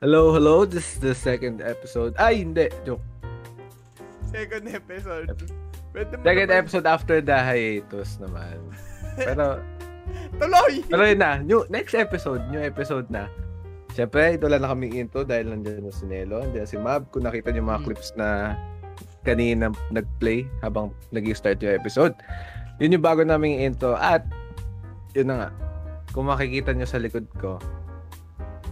Hello, hello. This is the second episode. Ay, hindi. Joke. Second episode. Pwede mo Second naman- episode after the hiatus naman. Pero, Tuloy! pero yun na. New, next episode, new episode na. Siyempre, ito lang na kami intro dahil nandiyan na si Nelo, nandiyan si Mab. Kung nakita niyo mga Mm. clips na kanina nag-play habang nag-start yung episode. Yun yung bago naming intro. At, yun na nga. Kung makikita niyo sa likod ko,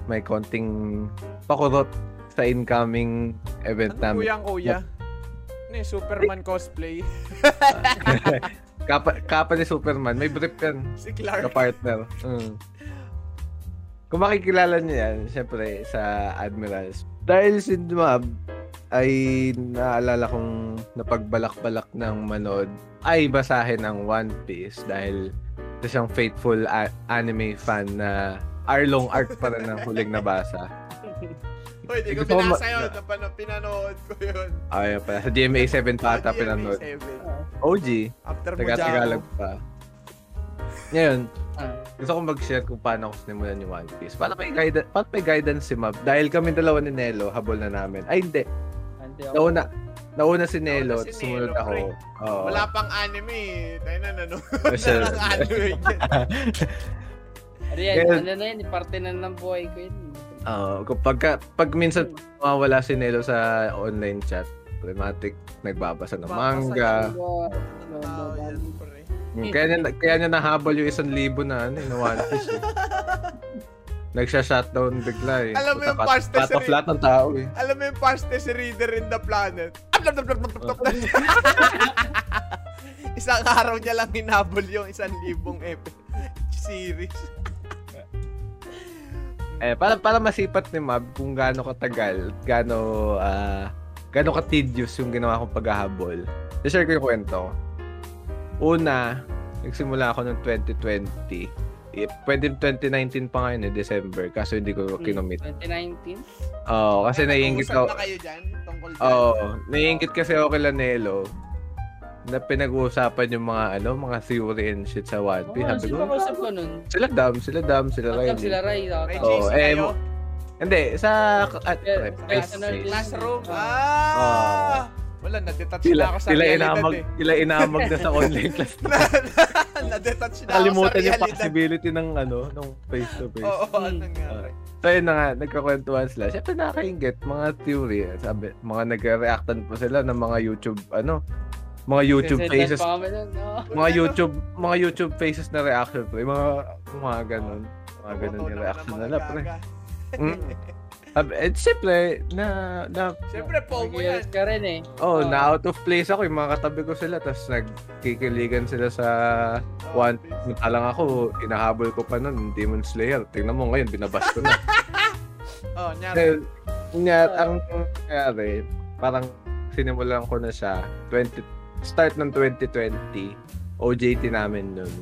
may konting pakurot sa incoming event Ano namin. kuyang kuya? Ano yung Superman cosplay? Kapa, kapa ni Superman. May brief yan. Si Ka Clark. partner. Mm. Kung makikilala niyo yan, syempre, sa Admirals. Dahil si Mab ay naalala kong napagbalak-balak ng manood ay basahin ang One Piece dahil isa siyang faithful a- anime fan na Arlong arc pa rin ang huling nabasa. Uy, di ko Gusto ko ma- pinasa yun. Napano- Pinanood ko yun. Ay, pa. Sa GMA 7 pa ata pinanood. DMA7. OG. After mo Taga-tagalog pa. Ngayon, Ah. gusto kong mag-share kung paano ako sinimulan yung One Piece. Paano may, guida- paano may guidance si Mab? Dahil kami dalawa ni Nelo, habol na namin. Ay, hindi. Hindi ako. Nauna, nauna si Nelo, Nauna si sumunod Nelo, ako. Oo. Wala pang anime. eh. Tayo na nanonood na ng anime. Ano yan? Ngayon- Ano na yan? Parte na ng buhay ko yun. Oo. kung pagka, pag minsan mawala si Nelo sa online chat, problematic, nagbabasa ng manga. Wow. Ah, yan, pre. Mm, Kaya niya, kaya niya nahabol yung isang libo na, ano, na One Piece. Eh. Nagsha-shutdown bigla eh. Alam mo yung fastest rin- lahat ng tao eh. Alam mo yung fastest reader in the planet? isang araw niya lang hinabol yung isang libong ep- series. Eh, para, para masipat ni Mab kung gaano katagal, gaano, ah, gaano ka-tedious yung ginawa kong paghahabol. I-share ko yung kwento. Una, nagsimula ako noong 2020. Eh, pwede 2019 pa ngayon eh, December. Kaso hindi ko kinomit. 2019? Oo, kasi naiingit ako. na kayo dyan tungkol dyan. Oo, naiingit kasi ako kay Lanelo na pinag-uusapan yung mga ano, mga theory and shit sa One Piece. Oo, Sabi sino ko, ba usap ko nun? sila Dam, sila Dam, sila Riley. sila Ray. Oo, eh, Hindi, sa at, Eh, face. Classroom? Ah. Ah! Wala, na-detach na Sila, ako sa sila realidad inamag, eh. sila inamag na sa online class. na-detach na ako sa Kalimutan yung realidad. possibility ng ano, ng face to face. Oo, Hmm. ano nangyari? So yun na nga, nagkakwentuhan sila. Siyempre nakakaingit, mga theory. Sabi, mga nagre-reactan po sila ng mga YouTube, ano, mga YouTube faces. pa kami nun. no? Mga YouTube, mga YouTube faces na reaction, pre. Mga, mga ganun. Mga ganun yung ng reaction nila, pre. Mm. Sabi, eh, siyempre, na, na, Siyempre, FOMO yan. Ka rin eh. oh, Oo. na out of place ako. Yung mga katabi ko sila, tapos nagkikiligan sila sa One Punta lang ako, inahabol ko pa nun, Demon Slayer. Tingnan mo ngayon, binabas ko na. Oh, nyari. Dahil, nga, ang nangyari, parang sinimulan ko na siya, 20, start ng 2020, OJT namin nun.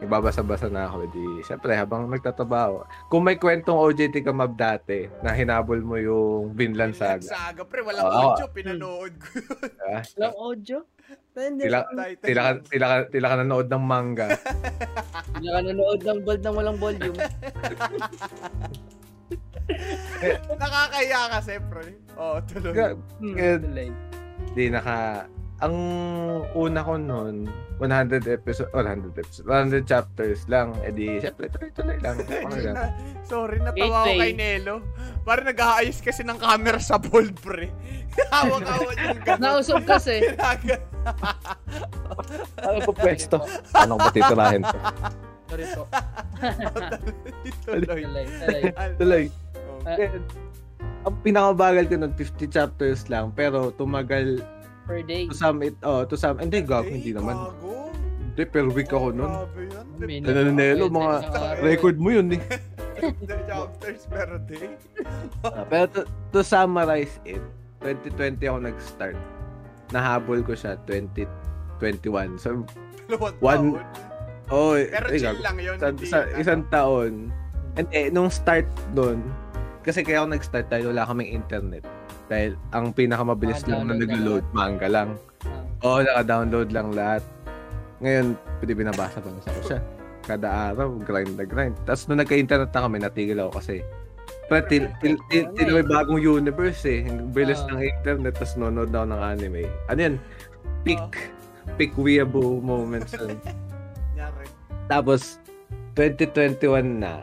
Nagbabasa-basa na ako. Di, syempre, habang nagtatrabaho. Kung may kwentong OJT ka mab dati, na hinabol mo yung Vinland Vinland Saga. Saga. Pre, walang Oo. audio. Pinanood ko yun. ah, Walang audio? Tila, tila, ka, tila, ka, tila ka nanood ng manga. Hindi ka nanood ng gold ng walang volume. Nakakaya kasi, pre. Oo, tuloy. Ga- Hmm, Good. tuloy. Di naka... Ang una ko noon, 100 episode, 100 episode, 100 chapters lang. Eh di, syempre, tuloy-tuloy lang. Lang. Sorry, natawa Gateway. kay Nelo. Parang nag-aayos kasi ng camera sa bold, pre. Hawak-hawak yung gano'n. Nausog kasi. Ano ko pwesto? Ano ko ba titirahin to? Sorry po. Tuloy. Tuloy. Tuloy. Eh, ang pinakabagal ko nun, 50 chapters lang. Pero tumagal per day. to some it, oh, to some, hindi, gag, Ay, hindi naman. gago. Hindi, per week ako nun. Nananelo, mga record mo yun eh. 50 chapters per day. Ah, pero to, to summarize it, 2020 ako nag-start. Nahabol ko siya 2021. So, One- oh, Pero eh, chill lang yun. sa, sa yun, isang ano. taon. And eh, nung start doon, kasi kaya ako nag-start dahil wala kaming internet. Dahil ang pinakamabilis Ah, lang na nag-load, manga lang. Ah, Oo, naka-download lang lahat. Ngayon, pwede binabasa pa sa ko siya. Kada araw, grind na grind. Tapos nung nagka-internet na kami, natigil ako kasi Pa, til, til, til, til, may bagong universe eh. Ang bilis Ah. ng internet, tapos nanonood ako ng anime. Ano yan? Peak, peak weeaboo moments. yun. Nyari. Tapos, 2021 na,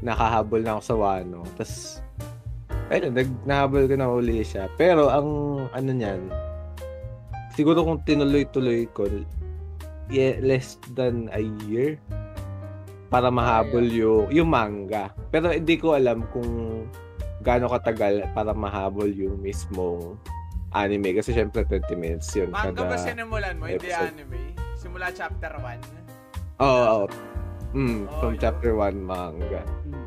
nakahabol na ako sa Wano. Tapos, ayun, nag, nahabol ko na uli siya. Pero, ang ano niyan, siguro kung tinuloy-tuloy ko, yeah, less than a year para mahabol yung, yung manga. Pero hindi ko alam kung gaano katagal para mahabol yung mismong anime. Kasi syempre 20 minutes yun. Manga ba kada- sinimulan mo? Hindi episode. anime? Simula chapter 1? Oo, oo. Mm, Oh, from yun. chapter 1 manga. Hmm.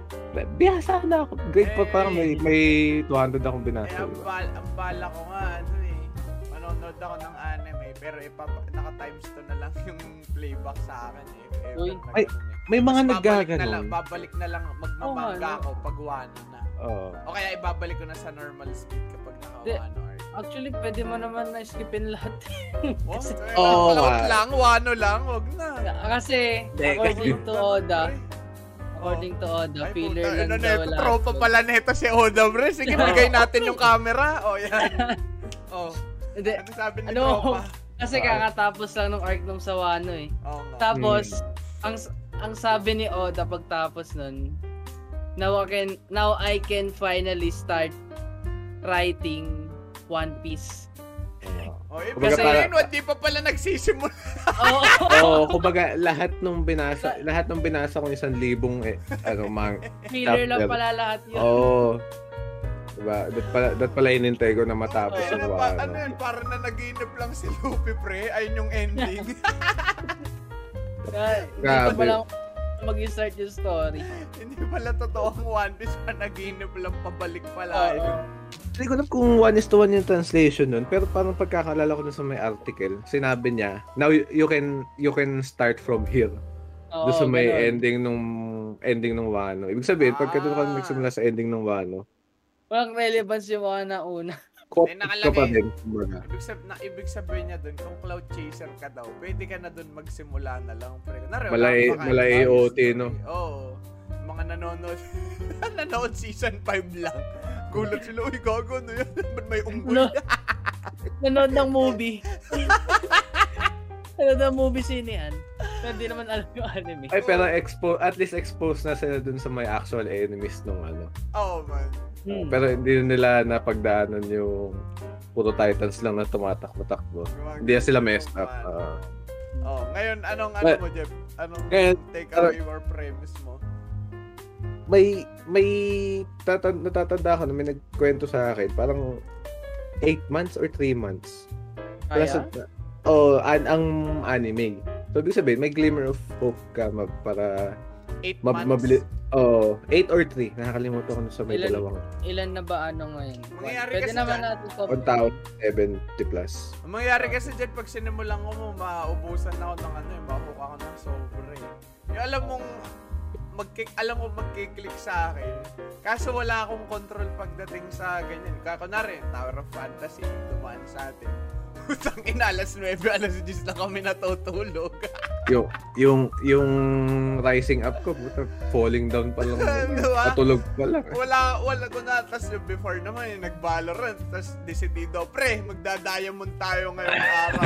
Biyasa na ako. Grade pa Eh, parang may, may 200 akong Eh, binasa. ang, bal ang bala ko nga, ano eh, manonood ako ng anime, pero ipapa, naka times 2 na lang yung playback sa akin eh. ever Uy. na Ay, eh. May mga babalik na lang, babalik na lang, magmamangga Oo, ako pag wano na. Oo. O kaya ibabalik ko na sa normal speed kapag naka-wano art. Actually, pwede mo naman na skipin lahat. Oh, Kasi- eh, upload nga. lang, wano lang, wag. Kasi, according to Oda, according to Oda, Ay, filler puta, lang ano daw lahat. tropa pala neto si Oda, bre. Sige, bigay natin yung camera. O, yan. O, Hindi, ano sabi ni Ano? tropa? kasi kakatapos lang ng arc nung Sawano eh. Oo nga. Tapos, Hmm. ang ang sabi ni Oda pagtapos nun, now I can now I can finally start writing One Piece. O, ibig Kumbaga para- hindi pa pala nagsisimula. Oo. Oo, kumbaga lahat nung binasa, lahat nung binasa ko isang libong eh, ano mang Filler lang pala lahat yun. Oo. Diba? Dat pala, dat pala hinintay ko na matapos yung ano, pa, ano. ano yun, parang na naginip lang si Luffy, pre. Ayun yung ending. Kaya, hindi Grabe. pa pala mag-start yung story. hindi pala totoo ang One Piece, pa naginip lang pabalik pala. Oo. Hindi ko alam kung one is to one yung translation nun, pero parang pagkakalala ko sa may article, sinabi niya, now you, you can you can start from here. Doon sa may ganun. ending nung ending nung Wano. Ibig sabihin, pagka doon ka Ah. nagsimula sa ending nung Wano, Walang relevance yung mga nauna. copy nakalagay. ka pa din. kumbaga. Ibig, sab na, ibig sabihin niya dun, kung cloud chaser ka daw, pwede ka na dun magsimula na lang. Pre. Nari, wala Malay- malay AOT, no? Oo. Mga nanonood, nanonood season 5 lang. Gulat sila, uy, gago, ano yan? Ba't may unggoy? No. Nanood ng movie. Nanood ng movie sinehan. Pero hindi naman alam yung anime. Ay, pero expo at least exposed na sila dun sa may actual enemies nung ano. Oo, man. Hmm. Pero hindi nila napagdaanan yung puro titans lang na tumatakbo-takbo. Hindi na sila messed up. ah. oh, ngayon, anong ano mo, Jeff? Anong ngayon, take away or premise mo? May may tata, natatanda ko na may nagkwento sa akin parang 8 months or 3 months. Plus, oh, an, ang anime. So, ibig sabihin, may glimmer of hope ka ma- para 8 ma- months? mabili. Oh, 8 or 3. Nakakalimutan ko na sa may Ilan? dalawang Ilan na ba ano ngayon? Mangyayari Pwede kasi naman dyan. natin top 1,070 plus. Ang mangyayari kasi dyan, pag sinimulan ko mo, maubusan na ako ng ano eh, makuha ako ng sobra eh. Yung alam mong, magkik alam mo magkiklik sa akin. Kaso wala akong control pagdating sa ganyan. Kaya kunwari, Tower of Fantasy, dumaan sa atin. Putang ina, alas 9, alas 10 na kami natutulog. Yung, yung, yung rising up ko, puta, falling down pa lang. Diba? Patulog pa lang. wala, wala ko na. Tapos yung before naman, yung nag-Valorant. Tapos decidido, pre, magda-diamond tayo ngayong araw.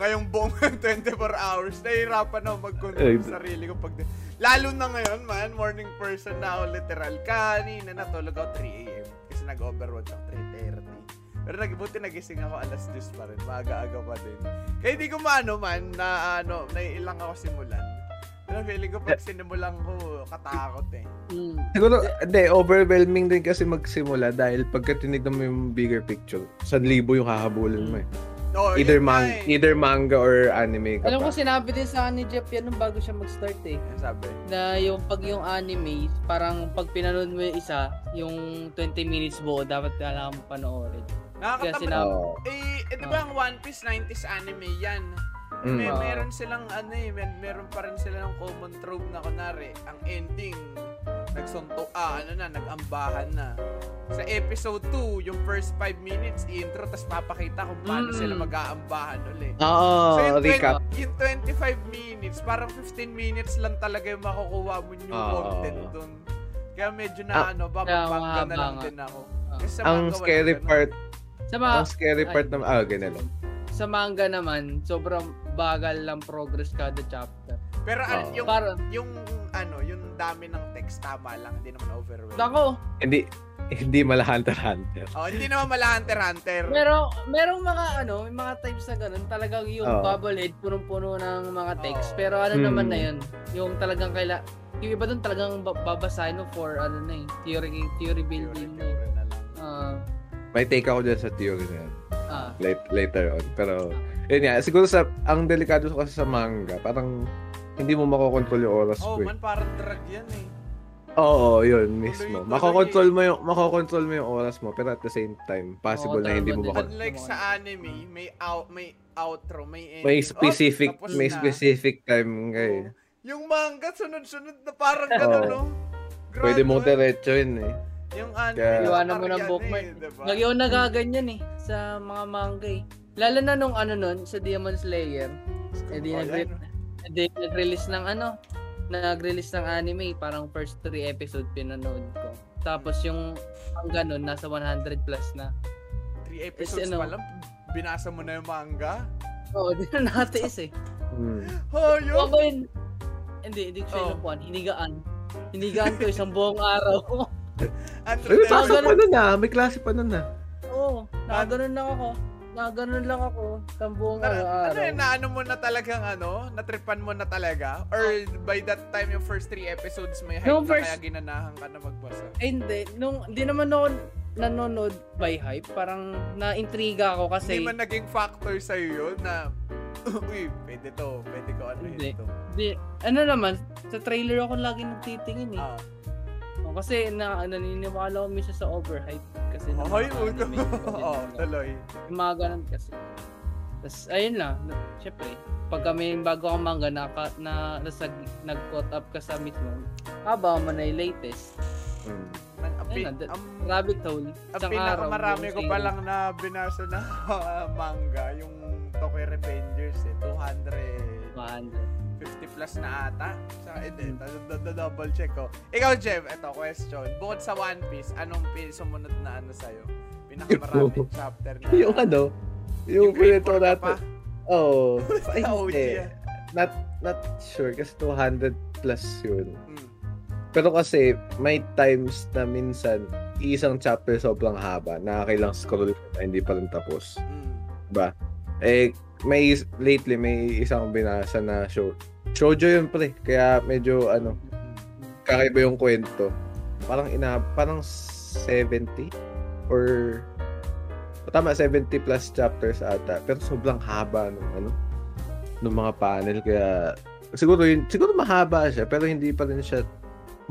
ngayong buong 24 hours. Nahihirapan ako mag-control sa sarili ko. Pag... Lalo na ngayon, man, morning person na ako literal. Kanina natulog ako 3 a.m. Kasi nag-overwatch ako 3.30. Pero nagbuti nagising ako alas 10 pa rin. Maaga-aga pa din. Kaya hindi ko maano man na ano, naiilang ako simulan. Pero feeling ko pag sinimulan ko, katakot eh. Hmm. Siguro, hindi, overwhelming din kasi magsimula dahil pagka tinignan mo yung bigger picture, 1,000 yung hahabulin mo eh. Oh, Either, man, eh. either manga or anime ka Alam pa. ko sinabi din sa ni Jeff yan nung bago siya mag-start eh. Sabi. Na yung pag yung anime, parang pag pinanood mo yung isa, yung 20 minutes buo, dapat kailangan mo panoorin. Kaya Nakakatamad. sinabi, Oo. Eh, eh, di ba ang One Piece 90s anime yan? Mm. May, meron silang ano eh, may, meron pa rin sila ng common trope na kunwari, ang ending, nagsunto, ah, ano na, nagambahan na. Sa episode 2, yung first 5 minutes, intro, tapos papakita kung paano Mm. sila mag-aambahan ulit. Oo, So yung, 20 recap. yung 25 minutes, parang 15 minutes lang talaga yung makukuha mo yung Oo. content dun. Kaya medyo na Ah, ano, bababangga na lang din ako. Ah. Kasi sa Ang scary part, Sa mga, ang scary part ng, ah, ganun lang. sa manga naman, sobrang bagal lang progress kada chapter. Pero Oo. yung, Para, yung ano, yung dami ng text tama lang, hindi naman overwhelming. dako, Hindi, hindi mala Hunter Hunter. Oh, hindi naman mala Hunter Hunter. Pero merong mga ano, may mga types na ganun, talagang yung Oo. bubblehead punong-puno ng mga text. Oo. Pero ano Hmm. naman na yun, yung talagang kaila yung iba dun talagang ba- babasahin mo for ano na eh, theory theory building eh. Theory na lang. Ah, May take ako dyan sa theory na yan. ah, Late, later on. Pero, yun nga, siguro sa, ang delikado kasi sa manga, parang hindi mo makokontrol yung oras Oh, ko eh. man, parang drug yan eh. Oo, yun mismo. Makokontrol mo yung makokontrol mo yung oras mo pero at the same time possible Oo, na hindi mo din. mako- Unlike sa anime, may out, may outro, may ending. may specific Oh, may na. specific time kay. Oo. Yung manga, sunod-sunod na parang gano'n, Oo. no? Grabe. Pwede mong diretso yun eh. Yung anime, Kaya- Iwanan mo ng bookmark. Eh, diba? Ngayon nagaganyan eh sa mga manga eh. Lalo na nung ano nun, sa Demon Slayer, eh di Oh, nag- yan. eh, di nag-release ng ano, nag-release ng anime, parang first three episode pinanood ko. Tapos yung ang ganun, nasa 100 plus na. Three episodes ano, pa lang, binasa mo na yung manga. Oo, di na natiis eh. Hmm. Oh, Ako yun. yun, hindi, hindi ko siya Oh. inupuan, hinigaan. Hinigaan ko isang buong araw. Andrew May Pero Denver. klase pa nun ah, may klase pa nun ah. Oo, nakaganon lang ako. Nakaganon lang ako isang buong Na, araw. ano yun, naano mo na talagang ano, natripan mo na talaga? Or by that time, yung first three episodes may hype na first- kaya ginanahan ka na magbasa? Eh, hindi. Nung, hindi naman ako nanonood by hype. Parang na-intriga ako kasi... Hindi man naging factor sa'yo yun na, uy, pwede to, pwede ko ano Hindi. ito. Di, ano naman, sa trailer ako lagi nagtitingin eh. Ah. Oh, kasi na, naniniwala ko minsan sa overhype. Kasi ng Hoy, mga anime, Oo, tuloy. Yung mga ganun kasi. Tapos, ayun lang. na- Siyempre, pag kami bago ang manga na, na, nasa, nag-caught up ka sa mismo, haba mo na yung latest. Hmm. Man, ang, Ayun na, da- ang, Rabbit hole. ang pinakamarami ko pa lang na binasa na manga, yung Tokyo Revengers eh, 200 100. 50 plus na ata. Sa hindi, Hmm. double check ko. Ikaw, Jeff, ito question. Bukod sa One Piece, anong sumunod na ano sa'yo? Pinakamaraming chapter na. Yung ano, yung ka pa? natin. Oh, ay, Sa OG hindi. ah. Not, not sure kasi 200 plus yun. Mm. Pero kasi may times na minsan isang chapter sobrang haba, nakakailang scroll na hindi pa rin tapos. Mm. Ba? Eh, may lately may isang binasa na show. Shoujo yun pre, kaya medyo ano, kakaiba yung kwento. Parang ina, parang 70 or tama 70 plus chapters ata pero sobrang haba nung ano nung mga panel kaya siguro yun, siguro mahaba siya pero hindi pa rin siya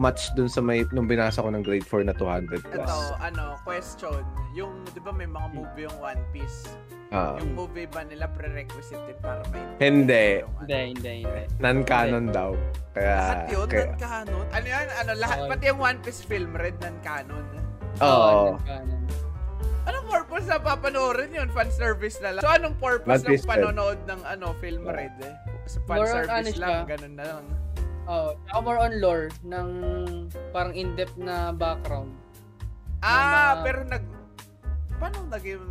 match dun sa may nung binasa ko ng grade 4 na 200 plus. Ito, ano, question. Yung, di ba may mga movie yung One Piece? Ah, Yung movie ba nila prerequisite yun para may Hindi. Yung, ano? Hindi, hindi, hindi. non-canon daw. Kaya Lahat yun, kaya, non-canon. Ano yan? Ano, lahat, Okay. pati yung One Piece film, red non-canon. Oo. nagkanan. Anong purpose na papanoorin yun? Fan service na lang. So, anong purpose ng panonood ng ano film red eh? Sa fan service ano lang, ganun na lang. Oh, tsaka more on lore ng parang in-depth na background. Ah, mga- pero nag... Paano naging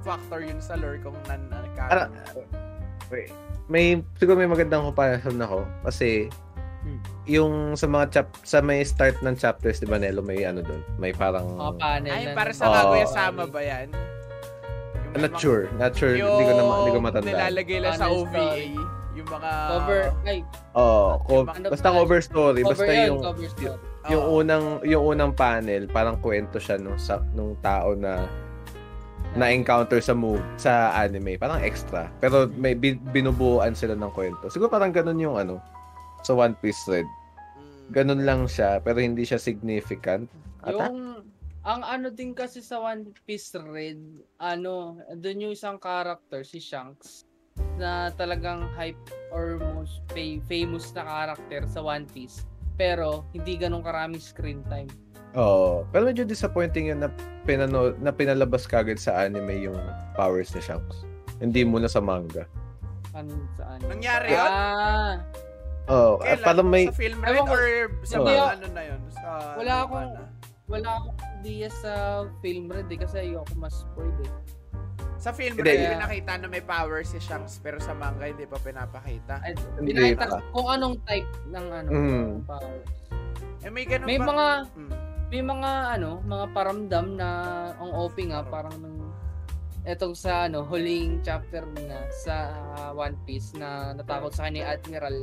factor yun sa lore kung Ano, non-canon? wait, may siguro may magandang comparison ako kasi Hmm. yung sa mga chap sa may start ng chapters di ba Nelo may ano doon may parang Mga panel. Ay, na- para sa Oo. Kaguya-sama ba yan? May not sure not sure hindi ko na hindi ko matandaan nilalagay lang sa OVA, yung mga... Cover, ay, oh co- Yung basta cover story cover basta yun, yung cover story. yung Oo. unang yung unang panel parang kwento siya nung sa nung tao na na encounter sa move sa anime parang extra pero may bi- binubuuan sila ng kwento siguro parang ganun yung ano sa One Piece Red Mm. ganun lang siya pero hindi siya significant Ata? Yung, ang ano din kasi sa One Piece Red, ano, doon yung isang character, si Shanks, na talagang hype or most fa- famous na character sa One Piece. Pero, hindi ganun karaming screen time. Oo. Pero medyo disappointing yun na, pinano, na pinalabas kagad sa anime yung powers ni Shanks. Hindi muna sa manga. Ano sa anime. Nangyari yun? Ah, Oh, uh, Kailan? parang may Sa film rin Ewan or sa ah, ano na yun? Sa wala akong-? Wala akong idea sa film red eh, kasi ayoko mas spoiled eh. Sa film Hindi. rin, pinakita na may power si Shanks pero sa manga hindi pa pinapakita. Ay, Hindi pinakita pa. kung anong type ng ano, Mm. powers. Eh may ganun May ba? mga Mm. may mga ano, mga paramdam na ang OP nga parang nung etong sa ano, huling chapter na sa ah, One Piece na natakot sa kanya ni Admiral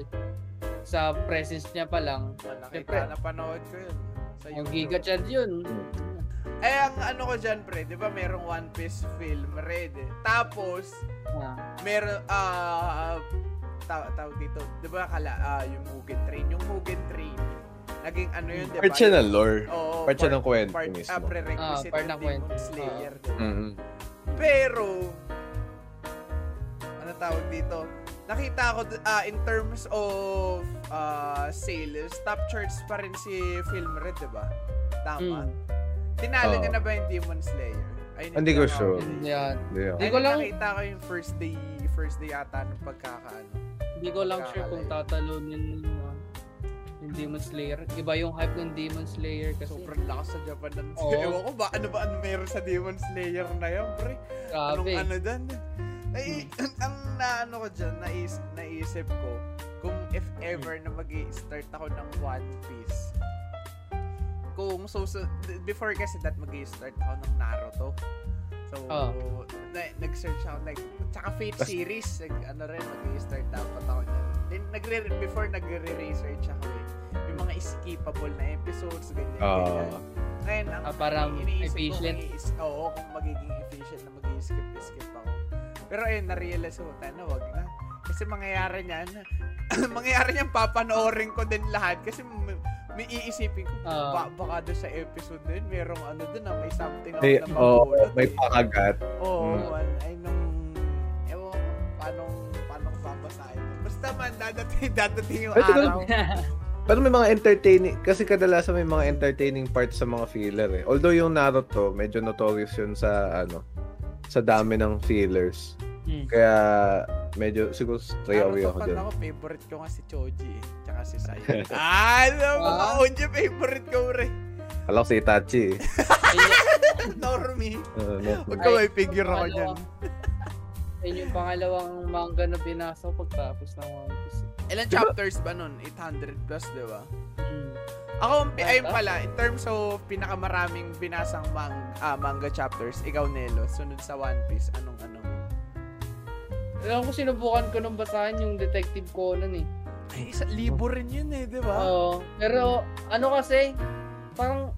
sa presence niya pa lang. Oh, nakita Siyempre. na panood ko yun. Sa Ang giga chat yun. Eh, ang ano ko dyan, pre, di ba merong One Piece film, red eh. Tapos, Ah, meron, ah, taw tawag dito, di ba kala, ah, yung Mugen Train. Yung Mugen Train, naging ano yun, di ba? part siya ng lore. Oo, part siya ng kwento part, mismo. ah, prerequisite Ah, part ng Demon kwento. Slayer. ba? Mm-hmm. Pero, ano tawag dito? Nakita ko, ah, in terms of ah, sales, top charts pa rin si Film Red, di ba? Tama. mm. Tinalo Oo. niya na ba yung Demon Slayer? Ay, Hindi ko sure. Yan. Hindi Ay, ko lang- nakita ko yung first day, first day ata ng pagkakaano. Hindi ko lang sure kung tatalunin yung, uh, yung Demon Slayer. Iba yung hype ng Demon Slayer kasi Sobrang lakas sa Japan ng Oo. Ewan ko ba, ano ba ano meron sa Demon Slayer na yun, pre? Anong grabe. ano dyan? Ay, ang naano ko dyan, nais, naisip ko, if ever na mag start ako ng One Piece, kung so, so before kasi that mag start ako ng Naruto. So, Ah. na, nag-search ako, like, tsaka Fate series, nag, ano rin, mag-start dapat ako dyan. Then, nagre before nagre-research ako eh, yung mga skippable na episodes, ganyan, Ah. ganyan. Ngayon, ang Ah, parang ko efficient. kung i- oo, kung magiging efficient na mag-skip-skip ako. Pero ayun, na-realize ko, na wag na. Kasi mangyayari niyan, mangyayari niyan, papanoorin ko din lahat. Kasi may, may iisipin ko, Ah. ba, baka doon sa episode din, merong ano doon na may something ako May, na oh, mapulot. may pakagat. Oo, Mm. man. Ay, nung, ewan ko, paano, paano ko babasahin. Basta man, dadating, dadating yung tignan- araw. Pero may mga entertaining, kasi kadalasan may mga entertaining parts sa mga filler eh. Although yung Naruto, medyo notorious yun sa, ano, sa dami ng fillers. Mm. Kaya, medyo, siguro stray away ako dyan. ako, favorite ko nga si Choji eh. Tsaka si Sai. ah, ano mga Ah? Oji, favorite ko re. Alam ko si Itachi eh. Normie. Uh, no. Huwag ka may figure ako dyan. Yun yung pangalawang manga na binasa ko pagtapos ng One Piece. Ilan Diba- chapters ba nun? 800 plus, di ba? Mm. Ako, ayun Ata? pala, in terms of pinakamaraming binasang mang, ah, manga chapters, ikaw, Nelo, sunod sa One Piece, anong ano mo? Alam ko sinubukan ko nung basahin yung Detective Conan eh. Ay, isa, libo rin yun eh, di ba? Oo. pero ano kasi, parang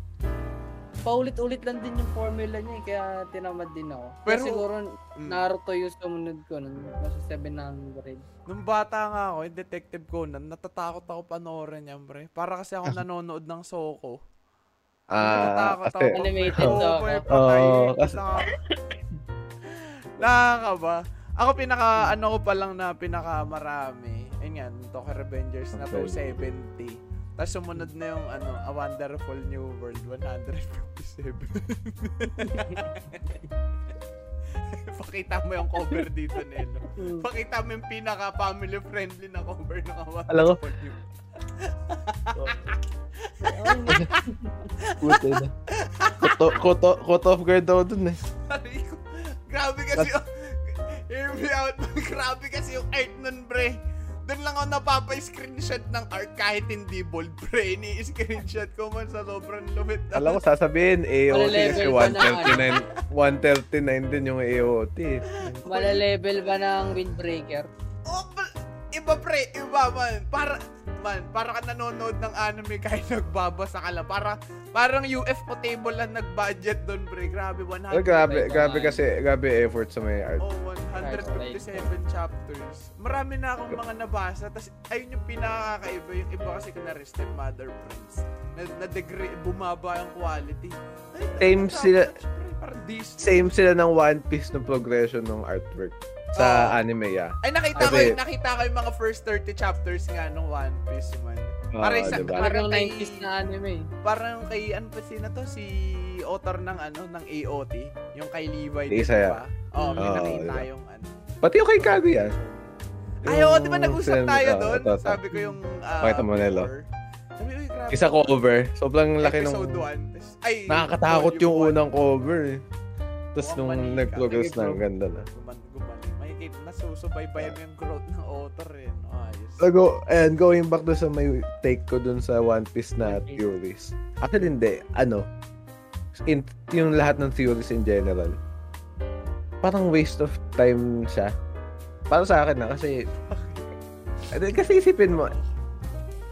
paulit-ulit lang din yung formula niya eh, kaya tinamad din ako. Pero Pero- siguro Mm. Naruto yung sumunod ko nun, nasa 700. Nung bata nga ako, yung Detective Conan, natatakot ako panoorin yan, pre. Para kasi ako nanonood ng Soko. Ah, Natatakot kasi, ako. Animated Oo, patay. Oo, kasi- Nakaka- Nakakaba. Ako pinaka, ano ko pa lang na pinaka marami. Ayun yan, Tokyo Revengers na Okay. 270. Tapos sumunod na yung ano, A Wonderful New World 157. Pakita mo yung cover dito, Nelo. Mm. Pakita mo yung pinaka family friendly na cover ng A Alam ko. Wonderful New Puti na. Cut, off guard daw dun eh. Grabe kasi yung... Grabe kasi yung art nun, bre. Doon lang ako napapa-screenshot ng art kahit hindi bold, pre. Ni-screenshot ko man sa sobrang lumit. Alam ko sasabihin, AOT kasi level ba na 139, 139 din yung AOT. Mala-level ba ng windbreaker? Oh, ba- iba, pre. Iba, man. Para... Man, para ka nanonood ng anime kahit nagbabasa ka lang. Para, parang UFO table lang nag-budget doon, pre. Grabe, 100. Oh, grabe, grabe kasi, grabe effort sa may art. Oh, 157 chapters. Marami na akong mga nabasa. Tapos, ayun yung pinakakaiba. Yung iba kasi kunwari stepmother friends. Na, na degree, bumaba yung quality. Ay, Same talaga, sila- pre. Same sila ng One Piece ng progression ng artwork sa Oh. anime, yeah. Ay, nakita ko, Kasi- yung, nakita ko yung mga first 30 chapters nga ng One Piece, man. Oo, Parang isa- diba? Parang Parang kay- 90s na anime. Parang kay, ano pa sino to? Si author ng ano, ng AOT. Yung kay Levi, Di ba? Oo, Mm. pinakita Oo, diba? yung ano. Pati yung kay Kaguya. Ay, oo, di ba nag-usap tayo oh, doon? ito, ito. Sabi ko yung uh, Pakita mo, Nelo. Sabi ko, "Uy, grabe. Isa cover. Sobrang laki ng... Episode 1. Ay, Nakakatakot yung unang cover eh. Tapos nung nag-progress na, ganda na. Makikita na susubaybayan yung growth ng author eh. No? Ayos. So, go, and going back to sa may take ko dun sa One Piece na theories. Actually, hindi. Ano, in, yung lahat ng theories in general, parang waste of time siya. Para sa akin na, kasi, Ano, kasi isipin mo,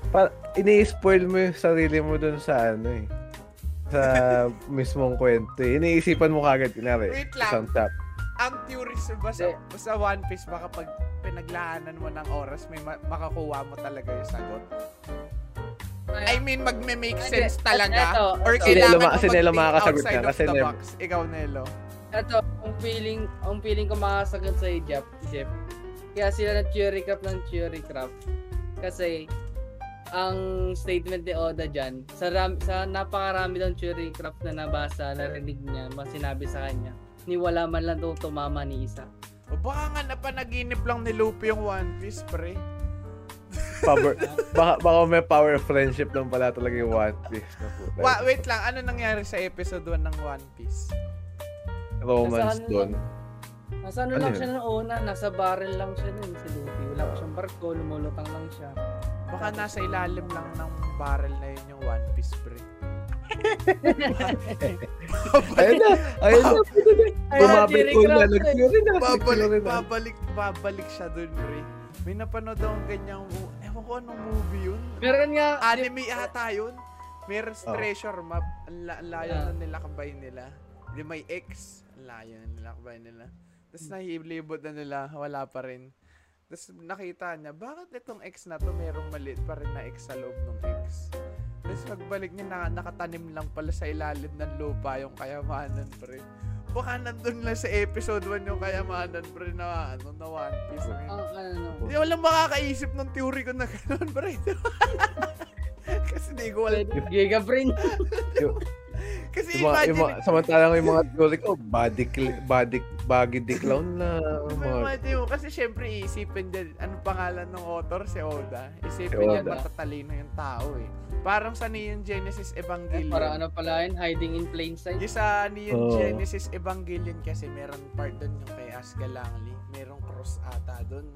pa, ini-spoil mo yung sarili mo dun sa ano eh. Sa mismong kwento eh. Iniisipan mo kagad, kunwari, Wait lang. isang chap. Ang theories ba sa, sa One Piece, baka pag pinaglaanan mo ng oras, may ma- makakuha mo talaga yung sagot. I mean, magme-make sense talaga. eto, or eto. Si kailangan mo mag-think makakasagot outside na, of kasi the Nelo- box. Ikaw, Nelo. Ito, ang feeling, ang feeling ko makasagot sa Jeff, Jeff. Kaya sila ng theory craft ng theory craft. Kasi, ang statement ni Oda dyan, sa, ram, sa napakarami ng theory craft na nabasa, narinig niya, mga sinabi sa kanya, ni wala man lang daw tumama ni isa. O baka nga napanaginip lang ni Luffy yung One Piece, pre. Power, baka, baka may power of friendship lang pala talaga yung One Piece. Na. Wa- wait lang, ano nangyari sa episode 1 ng One Piece? Romance Nasa ano doon. Nasa ano, Ano lang yun? siya noong una, nasa barrel lang siya nun, si Luffy. Wala pa siyang barko, lumulutang lang siya. Baka nasa ilalim lang ng barrel na yun yung One Piece, pre. Ayun na, ayun na. Theory ko na, craft eh. nag-theory na. babalik, babalik, babalik siya dun, pre. May napanood akong ganyang, ewan ko anong movie yun. Meron nga, Anime ata yun. Meron Oh. treasure map. Ang la- layo na nilakbay nila. Di may X. Ang layo na nilakbay nila. Tapos nahilibot na nila, wala pa rin. Tapos nakita niya, bakit itong X na to merong maliit pa rin na X sa loob ng X? Tapos pagbalik niya, na, nakatanim lang pala sa ilalim ng lupa yung kayamanan, pre. Baka nandun lang sa episode 1 yung kayamanan, pre, na, ano, na One Piece. Uh, ano, Hindi walang makakaisip ng theory ko na gano'n, pre. Kasi di ko alam. Giga Brain. Kasi Yung mga, yung imagine, samantalang yung mga theory ko, body, cl- body, body declown na. Mga, imagine mo, kasi syempre isipin din, anong pangalan ng author? Si Oda. Isipin Si niya Oda. matatalino yung tao eh. Parang sa Neon Genesis Evangelion. Para ano pala yun, hiding in plain sight. Yung sa Neon Oo. Genesis Evangelion kasi meron part doon yung kay Aska Langley. Merong cross ata doon.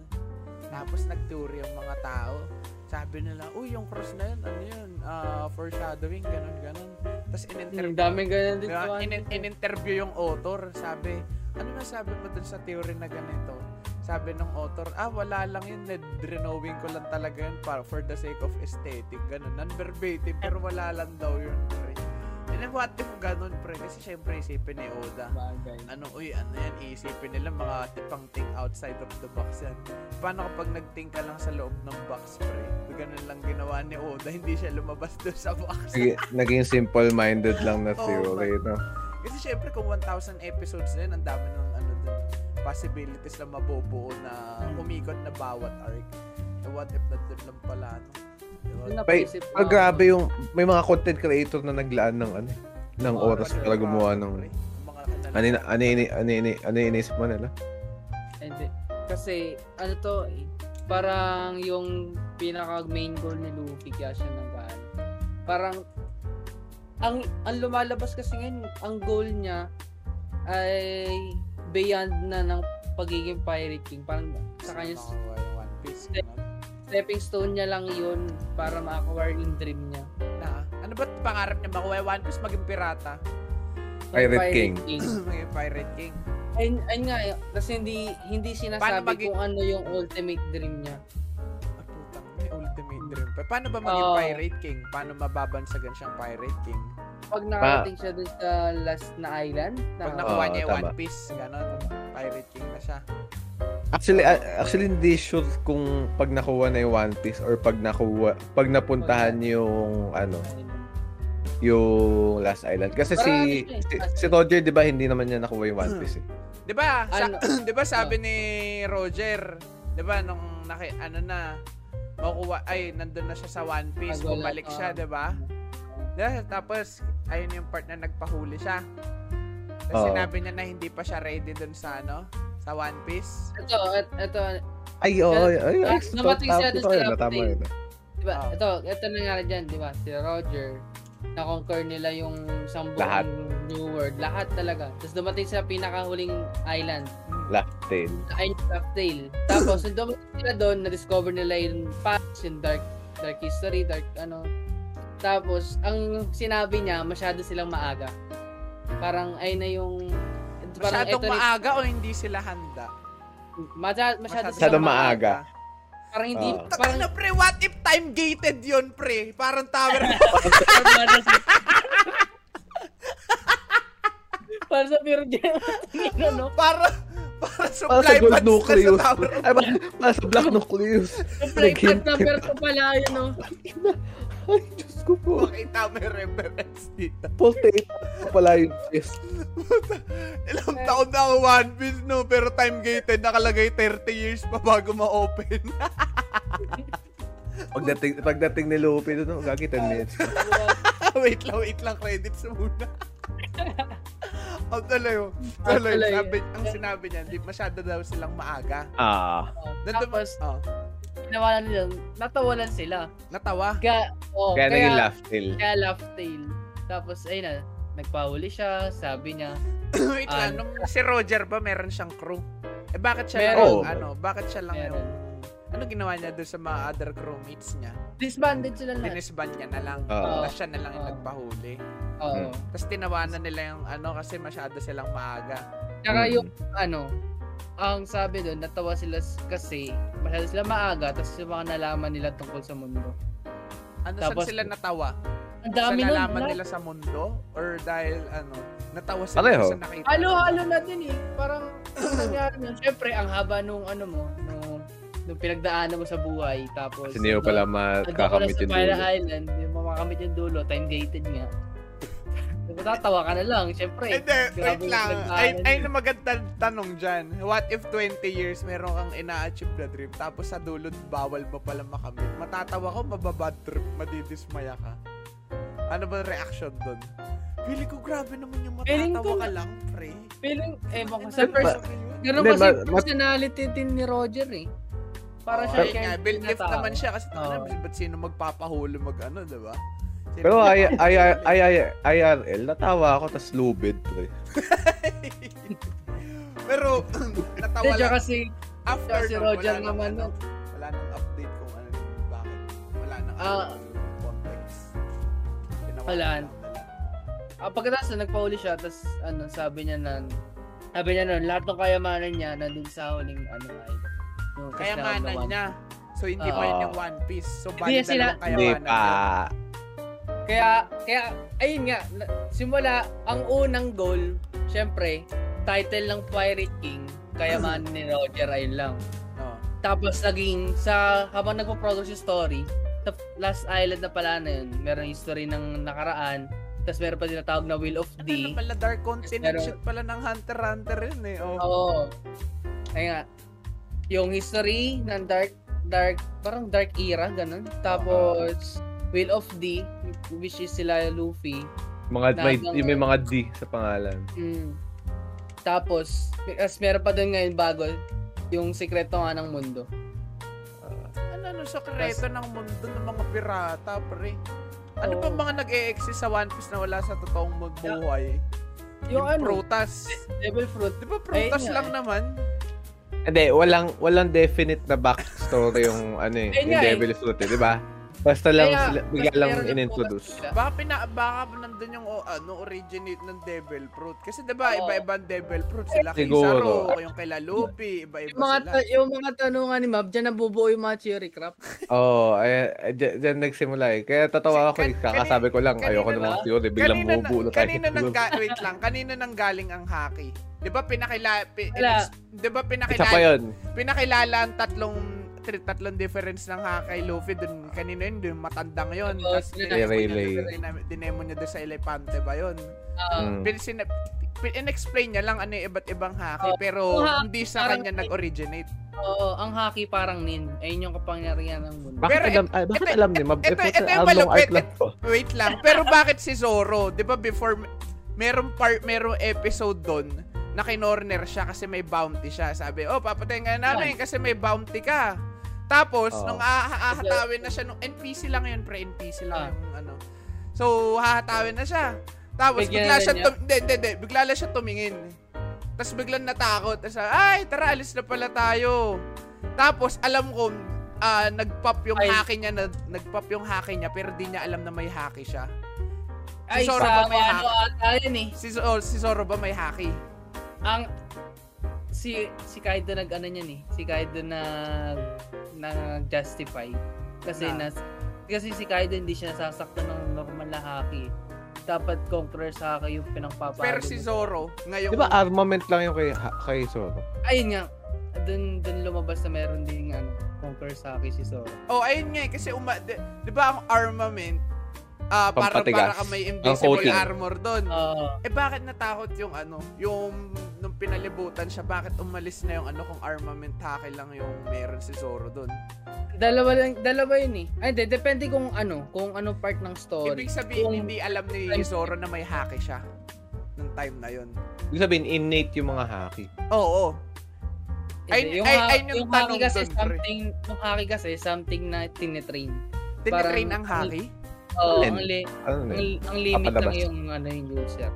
Tapos nagturi yung mga tao. Sabi nila, uy, yung cross na yun, ano yun, ah, foreshadowing, ganun, ganun. Tapos in-interview, daming ganyan din Diba? in-interview yung author, sabi, ano na sabi mo dun sa theory na ganito? Sabi ng author, ah, wala lang yun, drenowing ko lang talaga yun para for the sake of aesthetic, ganun, non-verbatim, pero wala lang daw yun, pre. And then what if ganun, pre? Kasi syempre isipin ni Oda, Bagay. ano, uy, ano yan, iisipin nila mga tipang think outside of the box yan. Paano kapag nag-think ka lang sa loob ng box, pre? Ganun lang ginawa ni Oda, hindi siya lumabas doon sa box. naging, naging simple-minded lang na theory, no? Kasi syempre kung 1,000 episodes na yun, ang dami ng ano dun, possibilities na mabubuo na umikot na bawat arc. So what if nandun lang pala, no? Diba? Yung May, ah, grabe yung, may mga content creator na naglaan ng ano, ng Oo, oras Ano, para gumawa ano, ng, kanal- ano, ano, ini, ano, ini, ano yung inisip mo nila? Hindi. Kasi, ano to, eh, parang yung pinaka main goal ni Luffy kaya siya nag Parang, ang, ang lumalabas kasi ngayon, ang goal niya ay beyond na ng pagiging pirate king. Parang sa kanya, Makakuha yung One Piece. ganun. stepping stone niya lang yun para ma-acquire yung dream niya. Na, ano ba pangarap niya makuha yung One Piece maging pirata? Ng Pirate King. maging Pirate King. Ayun, ayun nga, eh, kasi hindi hindi Paano sinasabi maging- kung ano yung ultimate dream niya. May ultimate dream pa. Paano ba maging Oo. Pirate King? Paano mababansagan siyang Pirate King? Pag nakarating siya dun sa last na island, na, Pag nakuha niya yung tama. One Piece, gano'n, Pirate King na siya. Actually, actually hindi sure kung pag nakuha na yung One Piece or pag nakuha, pag napuntahan yung, ano, yung Last Island. Kasi si, Marami eh. si, si Roger, di ba, hindi naman niya nakuha yung One Piece eh. 'Di ba? Sa, Ano? 'Di ba sabi ni Roger, 'di ba nung naki ano na makukuha ay nandun na siya sa One Piece, Pag wala- bumalik siya, oo. 'di ba? Dahil tapos ayun yung part na nagpahuli siya. Tapos Oo. sinabi niya na hindi pa siya ready dun sa ano, sa One Piece. Ito, ito, Ay, oo. Oh, ay, ay, Ah, ay, dumating siya tama sa update. Diba, Ah. ito, ito nangyari dyan, di ba? Si Roger, na-conquer nila yung isang buong Lahat. New World. Lahat talaga. Tapos dumating sa pinakahuling island, Left tail. ay Dark Tale. Tapos, nung dumating sila doon, na-discover nila yung past, yung dark, dark history, dark ano. Tapos, ang sinabi niya, masyado silang maaga. Parang, ay na yung... Parang, Masyadong maaga o hindi sila handa? Masyado, masyado, Masyado silang maaga. Parang hindi, Oo. parang, Parang, pre, what if time gated yun, pre? Parang tower. para sa Pure Gem. ano? Para, para Para sa gold nucleus. sa. Ay, para, para sa black nucleus. Supply pad number ko pala yun, no? Ay, Diyos ko po. Makita mo yung reference dito. Potato pa pala yung yes. Ilang taon na ako One Piece, no? Pero time gated, nakalagay 30 years pa bago ma-open. Pagdating, pagdating ni Luffy no, gagi 10 minutes. wait lang, wait lang, credits muna. Tuloy, oh. Tuloy, tuloy. sabi, ang sinabi niya, di masyado daw silang maaga. Ah. Nandun, Tapos, oh, ginawa na nila, natawalan sila. natawa. Kaya, oh, Kaya naging laugh tail. Kaya laugh tail. Tapos, ayun na, nagpahuli siya, sabi niya, wait Ah. lang, nung si Roger ba meron siyang crew? Eh bakit siya Meron. lang, ano, bakit siya lang Meron. yung, ano ginawa niya doon sa mga other crewmates niya? disbanded sila lahat. Dinisband niya na lang. Tapos siya na lang yung nagpahuli. Oo. Hmm. Tapos tinawanan nila yung ano kasi masyado silang maaga. Tsaka Mm. yung, ano, ang sabi doon, natawa sila kasi masyado sila maaga, tapos yung mga nalaman nila tungkol sa mundo. Ano Tapos- saan sila natawa? Ang Sa dami nun. nalaman nila sa mundo? Or dahil ano, natawa sila Pareho. sa nakita? Halo-halo na din eh. Parang, ang nangyari nun. Siyempre, ang haba nung ano mo, nung, nung pinagdaanan mo sa buhay. Tapos, Kasi hindi mo pala makakamit yung dulo. Island, hindi mo makakamit yung dulo, time gated nga. Diba, tatawa ka na lang, syempre. Hindi, wait lang. Ay, ay na magandang tanong dyan. What if 20 years meron kang ina-achieve na dream tapos sa dulo bawal mo pala makamit? Matatawa ko, mababad trip, madidismaya ka. Ano ba reaction doon? Feeling ko grabe naman yung matatawa ko ka lang, pre. Feeling, eh, baka Ano sa ba first, yun? ganun kasi ma- ma- personality din ni Roger eh. Para siya ayun nga, build na lift tao. naman siya kasi Oo. ano, ba't sino magpapahuli mag ano, di ba? Pero ay, ay, ay, ay, ay, IRL, natawa ako, tas lubid. Pre. Pero, natawa lang. kasi, After si Roger naman, ano, wala nang update kung ano, bakit. Wala nang Ah. ano, context. Wala. ah, pagkatapos na nagpahuli siya, tapos ano, sabi niya na, sabi niya nun, lahat ng kayamanan niya nandun sa huling ano ay. Yung Kaya tinawag na manan One niya. So, hindi pa Oo. yun yung One Piece. So, Hindi bali niya sila- kayamanan pa. yun. Kaya, kaya, ayun nga, na- simula, ang unang goal, syempre, title ng Pirate King, kayamanan ni Roger, ayun lang. Oo. Tapos, naging, sa, habang nagpo-produce yung story, sa last island na pala na yun, meron history ng nakaraan, tapos meron pa tinatawag na Wheel of Ano D. na pala, Dark Continent shit pala ng Hunter Hunter yun eh. Oh. Oo. Ayun nga, yung history ng Dark, Dark, parang Dark Era, ganun. Tapos, Wheel of D, which is sila Luffy, Mga, may, Na- yung may mga D sa pangalan. Mm. Tapos, as meron pa doon ngayon bago, yung sikreto nga ng mundo. Ano ano sa kreto ng mundo ng mga pirata, pre? Ano Oo. ba mga nag-e-exist sa One Piece na wala sa totoong buhay? Yung, ano, prutas. Devil Fruit. Di ba prutas Ayun lang eh. naman? Hindi, walang walang definite na backstory yung ano eh, yung eh. Devil's Fruit eh, di ba? Basta lang Kaya, sila, bigla lang inintroduce. Baka pina baka nandun yung oh, ano originate ng Devil Fruit. Kasi 'di ba Oo. iba-ibang Devil Fruit sila Siguro. Kizaru, yung kay Luffy, iba-iba Yung mga, sila. ta- yung mga tanungan ni Mab, dyan nabubuo yung mga cherry crop. Oo, oh, ay, ay, dyan, dyan nagsimula eh. Kaya tatawa ako eh. Kakasabi ko lang, kanina ayoko na- ng mga theory. Biglang bubuo na tayo. kanina nang ga- wait lang, kanina nang galing ang haki. 'Di ba pinakila pi, Wala. 'di ba Isa pa pinakilala yun. pinakilala ang tatlong tri- tatlong difference ng haki kay Luffy dun kanino yun dun matandang yun Oo, tapos dinemo niya, doon sa Elepante ba yun Ah, Mm. Pin, sin- pin- in-explain niya lang ano yung iba't ibang haki Oo. pero ha- hindi sa kanya nag-originate Oo, ang hockey parang nin. Ayun yung kapangyarihan ng mundo. Bakit Pero alam, ay, bakit ito- alam ni Mab? ito- Eh, ito yung malupit. lang wait lang pero bakit si Zoro 'di ba before merong part merong episode doon na kinorner siya kasi may bounty siya. Sabi, oh, papatayin ka na namin kasi may bounty ka. Tapos, Oo. nung ah- hahatawin na siya, nung NPC lang yun, pre, NPC lang Ah. yung ano. So, hahatawin na siya. Tapos, Bigyan bigla na siya, tum- hindi, hindi, hindi, bigla lang siya tumingin. Tapos, biglang natakot. Tapos, ay, tara, alis na pala tayo. Tapos, alam ko, ah, nag-pop yung Ay. haki niya, na, nag-pop yung haki niya, pero di niya alam na may haki siya. Ay, Zoro ba may ano ata yun eh. Si, Zo- si Zoro ba may haki? Ang si si Kaido nag ano niyan eh. Si Kaido nag nag justify kasi Na? nas kasi si Kaido hindi siya nasasaktan ng normal na haki. Dapat conqueror sa haki yung pinangpapalo. Pero si. Zoro, ngayon, Di ba armament lang yung kay, kay Zoro? Ayun nga. Dun, dun lumabas na meron ding ano, conqueror sa haki si Zoro. oh, ayun nga eh, kasi uma, di, di ba ang armament, ah para, Pampatigas. para ka may invisible armor doon. Oo. eh bakit natakot yung ano, yung nung pinalibutan siya, bakit umalis na yung ano kung armament haki lang yung meron si Zoro doon? dalawa lang dalawa yun eh. Ay, de, depende kung ano, kung ano part ng story. Ibig sabihin, Kung- hindi alam ni Zoro na may haki siya nung time na yun. Ibig sabihin, innate yung mga haki. Oo, Hindi, Ay- ay- ha- ayun yung haki kasi dun, something, yung haki kasi something na tinitrain. tinitrain Parang- ang haki. Alin? ang, li- Ano ang, yun? ang limit Papalabas. lang yung ano yung user.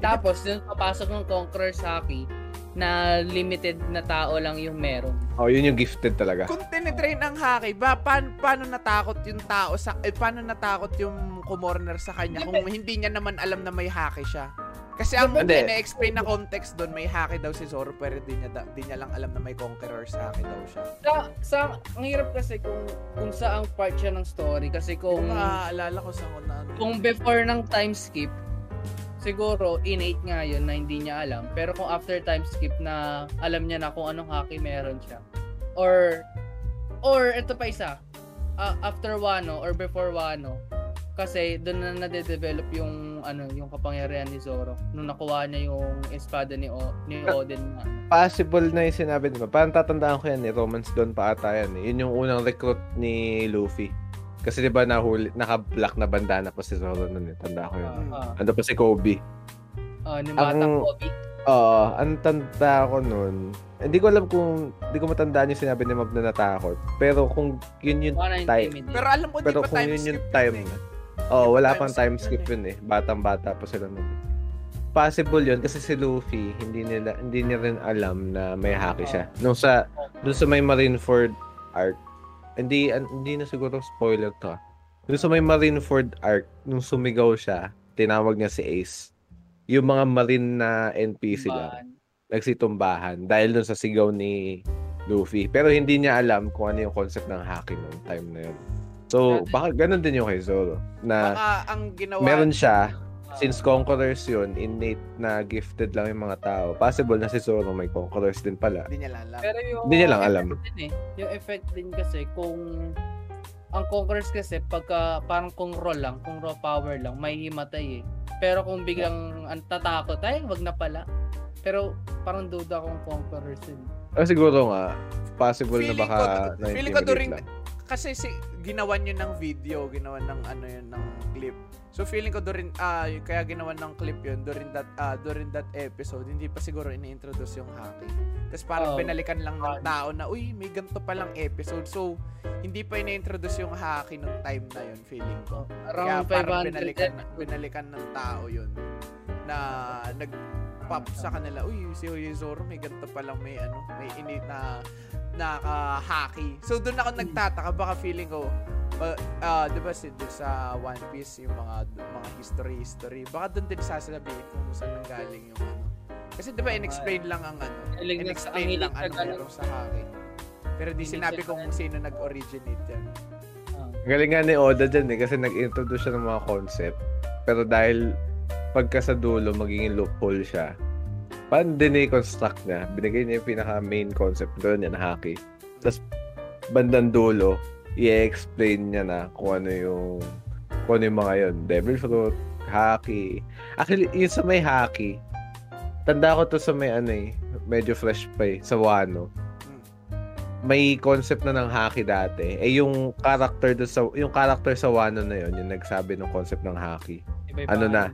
Tapos, dun papasok ng Conqueror Haki na limited na tao lang yung meron. Oh, yun yung gifted talaga. Kung tinitrain ang haki, ba, paano, paano natakot yung tao sa, eh, paano natakot yung kumorner sa kanya kung hindi niya naman alam na may haki siya? Kasi ang Hindi. na-explain na context doon, may haki daw si Zoro pero di niya, da- di niya lang alam na may conqueror sa haki daw siya. Sa, sa, ang hirap kasi kung, kung saang part siya ng story. Kasi kung, maaalala ko sa kung na ano. kung before ng time skip, siguro innate nga yun na hindi niya alam. Pero kung after time skip na alam niya na kung anong haki meron siya. Or, or ito pa isa, ah, after Wano or before Wano, kasi doon na nade-develop yung ano yung kapangyarihan ni Zoro nung nakuha niya yung espada ni o, ni Oden na Possible na yung sinabi di ba? Parang tatandaan ko yan eh. Romance doon pa ata yan eh. Yun yung unang recruit ni Luffy. Kasi di ba nahuli, naka-black na bandana pa si Zoro nun eh. Tanda ko yun. ah, Ando pa si Kobe. ah, ni Bata Ang- Kobe. Oo, ang tanda ko nun. Hindi ko alam kung, hindi ko matandaan yung sinabi ni Mab na natakot. Pero kung yun yung time. Pero alam ko di pero pa kung time yun yung yun time eh. Pa wala time pang time skip yun yun eh. Batang-bata pa sila nun. Possible yun kasi si Luffy, hindi nila hindi niya rin alam na may haki siya. Nung sa dun sa may Marineford arc, hindi hindi na siguro spoiler to. ah. Dun sa may Marineford arc, nung sumigaw siya, tinawag niya si Ace. Yung mga marine na NPC lang, Bahan. nagsitumbahan dahil dun sa sigaw ni Luffy. Pero hindi niya alam kung ano yung concept ng hacking nung time na yun. So, baka ganun din yung kay Zoro. Na Baka ang ginawa meron siya, Ah, since conquerors yun, innate na gifted lang yung mga tao. Possible na si Zoro may conquerors din pala. Hindi niya alam. Pero yung Hindi niya lang alam. Din eh. Yung effect din kasi kung ang conquerors kasi pagka parang kung raw lang, kung raw power lang, may himatay eh. Pero kung biglang ang tatakot, ay wag na pala. Pero parang duda kung conquerors yun. Ah, siguro nga, possible na Feeling baka ko, feeling ko during, lang. Kasi si, ginawan yun ng video, ginawan ng ano yun, ng clip. So feeling ko during, ah, y- kaya ginawan ng clip yun during that, ah, during that episode, hindi pa siguro ini-introduce yung hacking. Tapos parang Oo. pinalikan lang ng tao na, uy, may ganito palang episode. So, hindi pa ini-introduce yung hacking nung time na yun, feeling ko. Kaya Around parang 500 binalikan, episode. binalikan ng tao yun na nag pop sa kanila, uy, si Zoro may ganito palang may ano, may init na naka-haki. So doon ako nagtataka baka feeling ko uh, uh, 'di ba si doon sa One Piece yung mga mga history history. Baka doon din sasabihin kung saan nanggaling yung ano. Kasi 'di ba in-explain lang ang ano, ang in-explain lang ano ganun. meron sa haki. Pero di sinabi kung sino nag-originate yan. Ah. Galing nga ni Oda dyan eh, kasi nag-introduce siya ng mga concept. Pero dahil pagka sa dulo, magiging loophole siya, paano din i-construct niya? Binigay niya yung pinaka-main concept doon yan, haki. Tapos, bandang dulo, i-explain niya na kung ano yung kung ano yung mga yun. Devil fruit, haki. Actually, yun sa may haki, tanda ko to sa may ano eh, medyo fresh pa eh, sa Wano. May concept na ng haki dati. Eh yung character do sa yung character sa Wano na yun, yung nagsabi ng concept ng haki. Iba-iba. Ano na?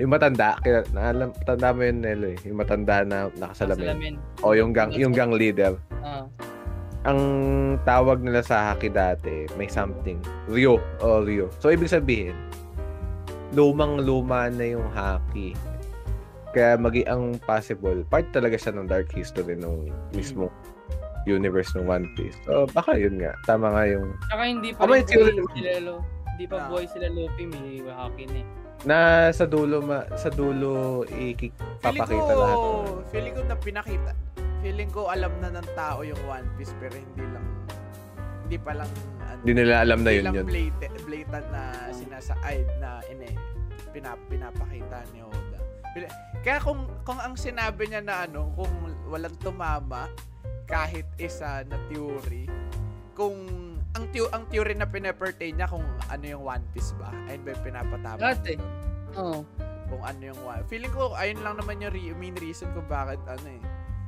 Yung matanda, kaya naalam, tanda mo yun, Nelo eh. Yung matanda na nakasalamin. Salamin. O yung gang, yung gang leader. Ah. Ang tawag nila sa haki dati, may something. Ryo. O Ryo. So, ibig sabihin, lumang-luma na yung haki. Kaya magi ang possible, part talaga siya ng dark history ng mismo universe ng One Piece. So, baka yun nga. Tama nga yung Saka hindi pa may rin sila, hindi pa Ah. buhay sila Luffy, may haki na eh. Na sa dulo ma, sa dulo Feeling ipapakita ko, lahat. feeling ko na pinakita. Feeling ko alam na ng tao yung One Piece pero hindi lang hindi pa lang ano, Hindi nila alam na yun yun. blatant, blatant na sinasa ay na ine pinap, pinapakita ni Oda. Kaya kung kung ang sinabi niya na ano, kung walang tumama kahit isa na theory, kung ang theo- ang theory na pinapertain niya kung ano yung One Piece ba? Ayun ba yung pinapatama? Dati. doon? Oo. kung ano yung one. Feeling ko, ayun lang naman yung re- main reason kung bakit ano eh,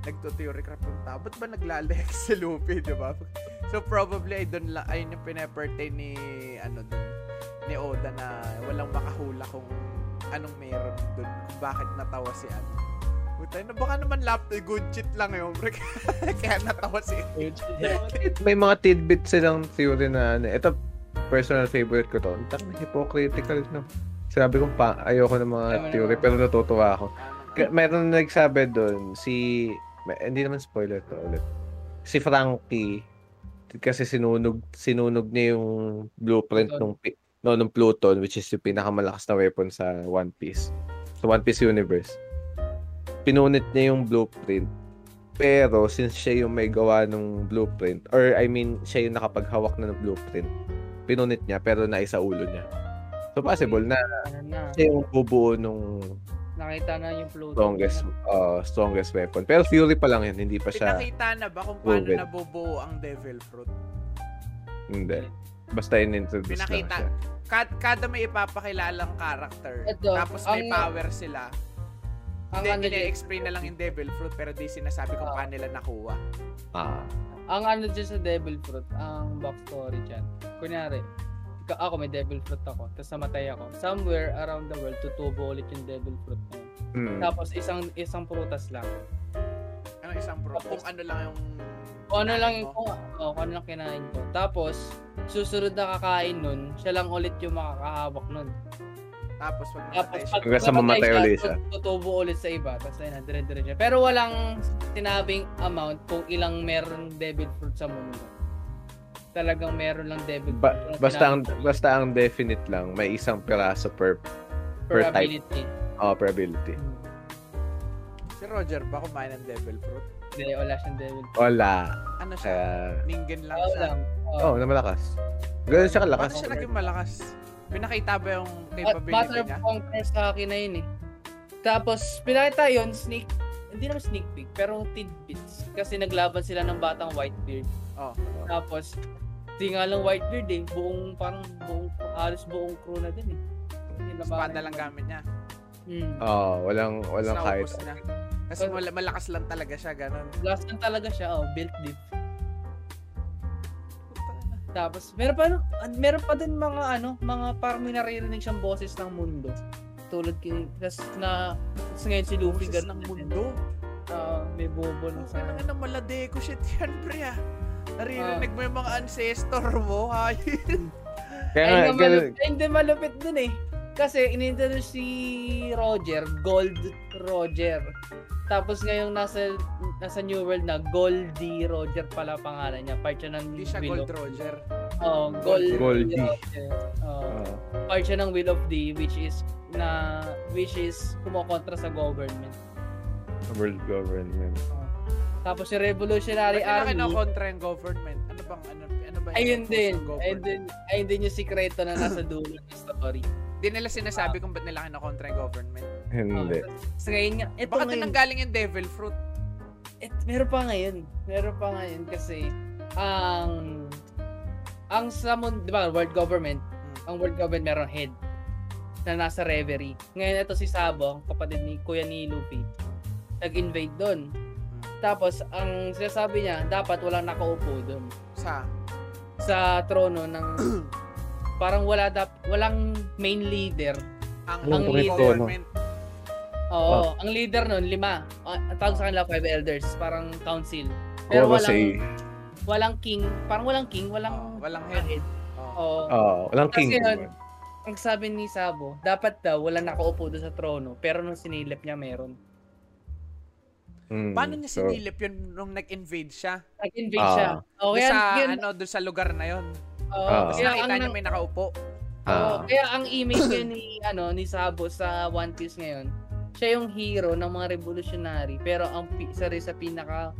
nagto-theory crap yung tao. Ba't ba naglalek si Luffy, di ba? So, probably, ay doon lang, ayun yung pinepertain ni, ano dun, ni Oda na walang makahula kung anong meron dun, kung bakit natawa si ano. Puta, na baka naman laptop, good shit lang yun, pre. Kaya natawa si May mga tidbits silang theory na ano. Ito, personal favorite ko to. Ang hypocritical, no? Sabi ko pa, ayoko ng mga theory, pero natutuwa ako. Meron na nagsabi doon, si, may- hindi naman spoiler to ulit. Si Frankie, kasi sinunog, sinunog niya yung blueprint Pluton. pi- no, nung Pluton, which is yung pinakamalakas na weapon sa One Piece. Sa One Piece universe. Pinunit niya yung blueprint. Pero, since siya yung may gawa ng blueprint, or I mean, siya yung nakapaghawak na ng blueprint, pinunit niya, pero naisa ulo niya. So, possible na na, siya yung bubuo nung nakita na yung Pluto. strongest uh, strongest weapon. Pero Fury pa lang yun, hindi pa siya Pinakita na ba kung paano proven. nabubuo ang Devil Fruit? hindi. Basta in-introduce lang Pinakita. siya. Kad, kada may ipapakilalang character, Ito, tapos may ang- power sila, Ang hindi, ano, dyan, ine-explain na lang yung Devil Fruit, pero di sinasabi kung Oo. paano nila nakuha. Ah. ang ano dyan sa Devil Fruit, ang backstory dyan. Kunyari, ako may Devil Fruit ako, tapos namatay ako. Somewhere around the world, tutubo ulit yung Devil Fruit yun. Mm. Tapos isang isang prutas lang. Ano isang pro, Tapos- kung ano lang yung... Kung ano lang yung, kung, oh, kung ano lang kinain ko. Tapos, susunod na kakain nun, siya lang ulit yung makakahawak nun. Tapos pag Tapos, pag Hanggang sa mamatay ulit siya. tut- tutubo ulit sa iba. Tapos, ayun na, dire-dire siya. Pero walang sinabing amount kung ilang meron devil fruit sa mundo. Talagang meron lang devil Ba- fruit. Walang basta ang sinabing basta ang definite lang, may isang piraso per per per type. ability. uh, per ability. Hmm. si Roger ba kumain ng Devil Fruit? Hindi, wala siyang devil fruit. Wala. Ano siya? Kaya, Ningen lang Oo siya. lang. Oo. oh, na malakas. Ganun siya kalakas. Paano siya naging malakas? Pinakita ba yung capability matter of niya? conquer sa akin na yun eh. Tapos, pinakita yun, sneak, hindi naman sneak peek, pero tidbits. Kasi naglaban sila ng batang Whitebeard. Oh. Tapos, di nga lang Whitebeard eh, buong, parang buong, halos buong crew na din eh. Hindi na Espada lang gamit niya. Hmm. Oh, walang walang kahit. na. Kasi mal- malakas lang talaga siya, ganun. Last lang talaga siya, oh, built deep. Tapos, meron pa, meron pa din mga ano, mga parang may naririnig siyang boses ng mundo. Tulad kay, kasi na, kasi ngayon si Luffy Boses ganun ng mundo. Ah, may bobo lang sa... Nga na maladeko shit yan, pre ah. Naririnig mo yung mga ancestor mo, hay. Kaya Ay, malupit, hindi malupit dun eh. Kasi inintroduce si Roger, Gold Roger. Tapos ngayong nasa nasa New World na Goldie Roger pala pangalan niya. Part siya ng Hindi siya Will Gold of Roger. Oh, Gold Goldie. Roger. Oh, oh. part siya ng Will of D which is na which is kumokontra sa government. world government. Tapos yung Revolutionary Ba't Army. kinokontra yung government? Ano bang, ano, ano ba yung Ayun din. Ayun din. Ayun din yung sikreto na nasa dulo ng story. Di nila sinasabi kung ba't nila kinokontra yung government. Hindi. So, ngayon nga, ito Baka ngayon. doon nanggaling yung devil fruit. Et, meron pa ngayon. Meron pa ngayon kasi ang ang sa mun- 'di ba, world government, ang world government meron head na nasa reverie. Ngayon ito si Sabo, ang kapatid ni Kuya ni Luffy, nag-invade doon. Tapos ang sinasabi niya, dapat walang nakaupo doon Sa, sa trono ng parang wala dap walang main leader ang, ang leader. government. Oo, ang leader nun, lima. Ah, Ang tawag sa kanila, five elders. Parang council. Pero Puro walang, say. walang king. Parang walang king, Oh, walang walang head. head. Oh. Oo. Oo, walang Kasi king. yun, ang sabi ni Sabo, dapat daw wala nakaupo doon sa trono, pero nung sinilip niya meron. Mm, Paano niya so, sinilip yun nung nag-invade siya? Nag-invade Ah. siya. O Doon sa, yun, ano, doon sa lugar na yun. oo, Ah. Tapos nakita niya may nakaupo. oo, ah, kaya ang image niya ni, ano, ni Sabo sa One Piece ngayon, siya yung hero ng mga revolutionary, pero ang isa rin sa pinaka,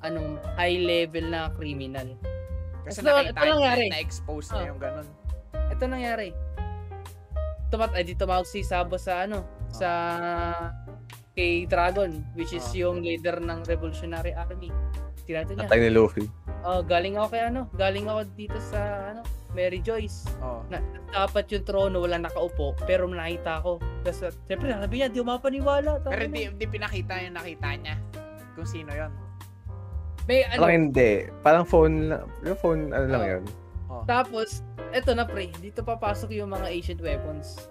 anong, high level na criminal. Kasi Ito- nakita ito nangyari. na expose na Ah. yung ganun. Ito nangyari. Tumat ay di tumawag si Sabo sa ano, sa kay Dragon, which is Ah. yung leader ng Revolutionary Army. Tinato niya. atay ni Luffy. Oh, galing ako kay ano, galing ako dito sa ano, Mary Joyce. Oh. Na, dapat yung trono wala nakaupo, pero nakita ko. Tapos, siyempre, sabi niya, di mo mapaniwala. Pero hindi, hindi pinakita yung nakita niya kung sino yon. May ano, Parang hindi. Parang phone lang. Yung phone, ano lang Oo. yun. tapos, eto na pre, dito papasok yung mga ancient weapons.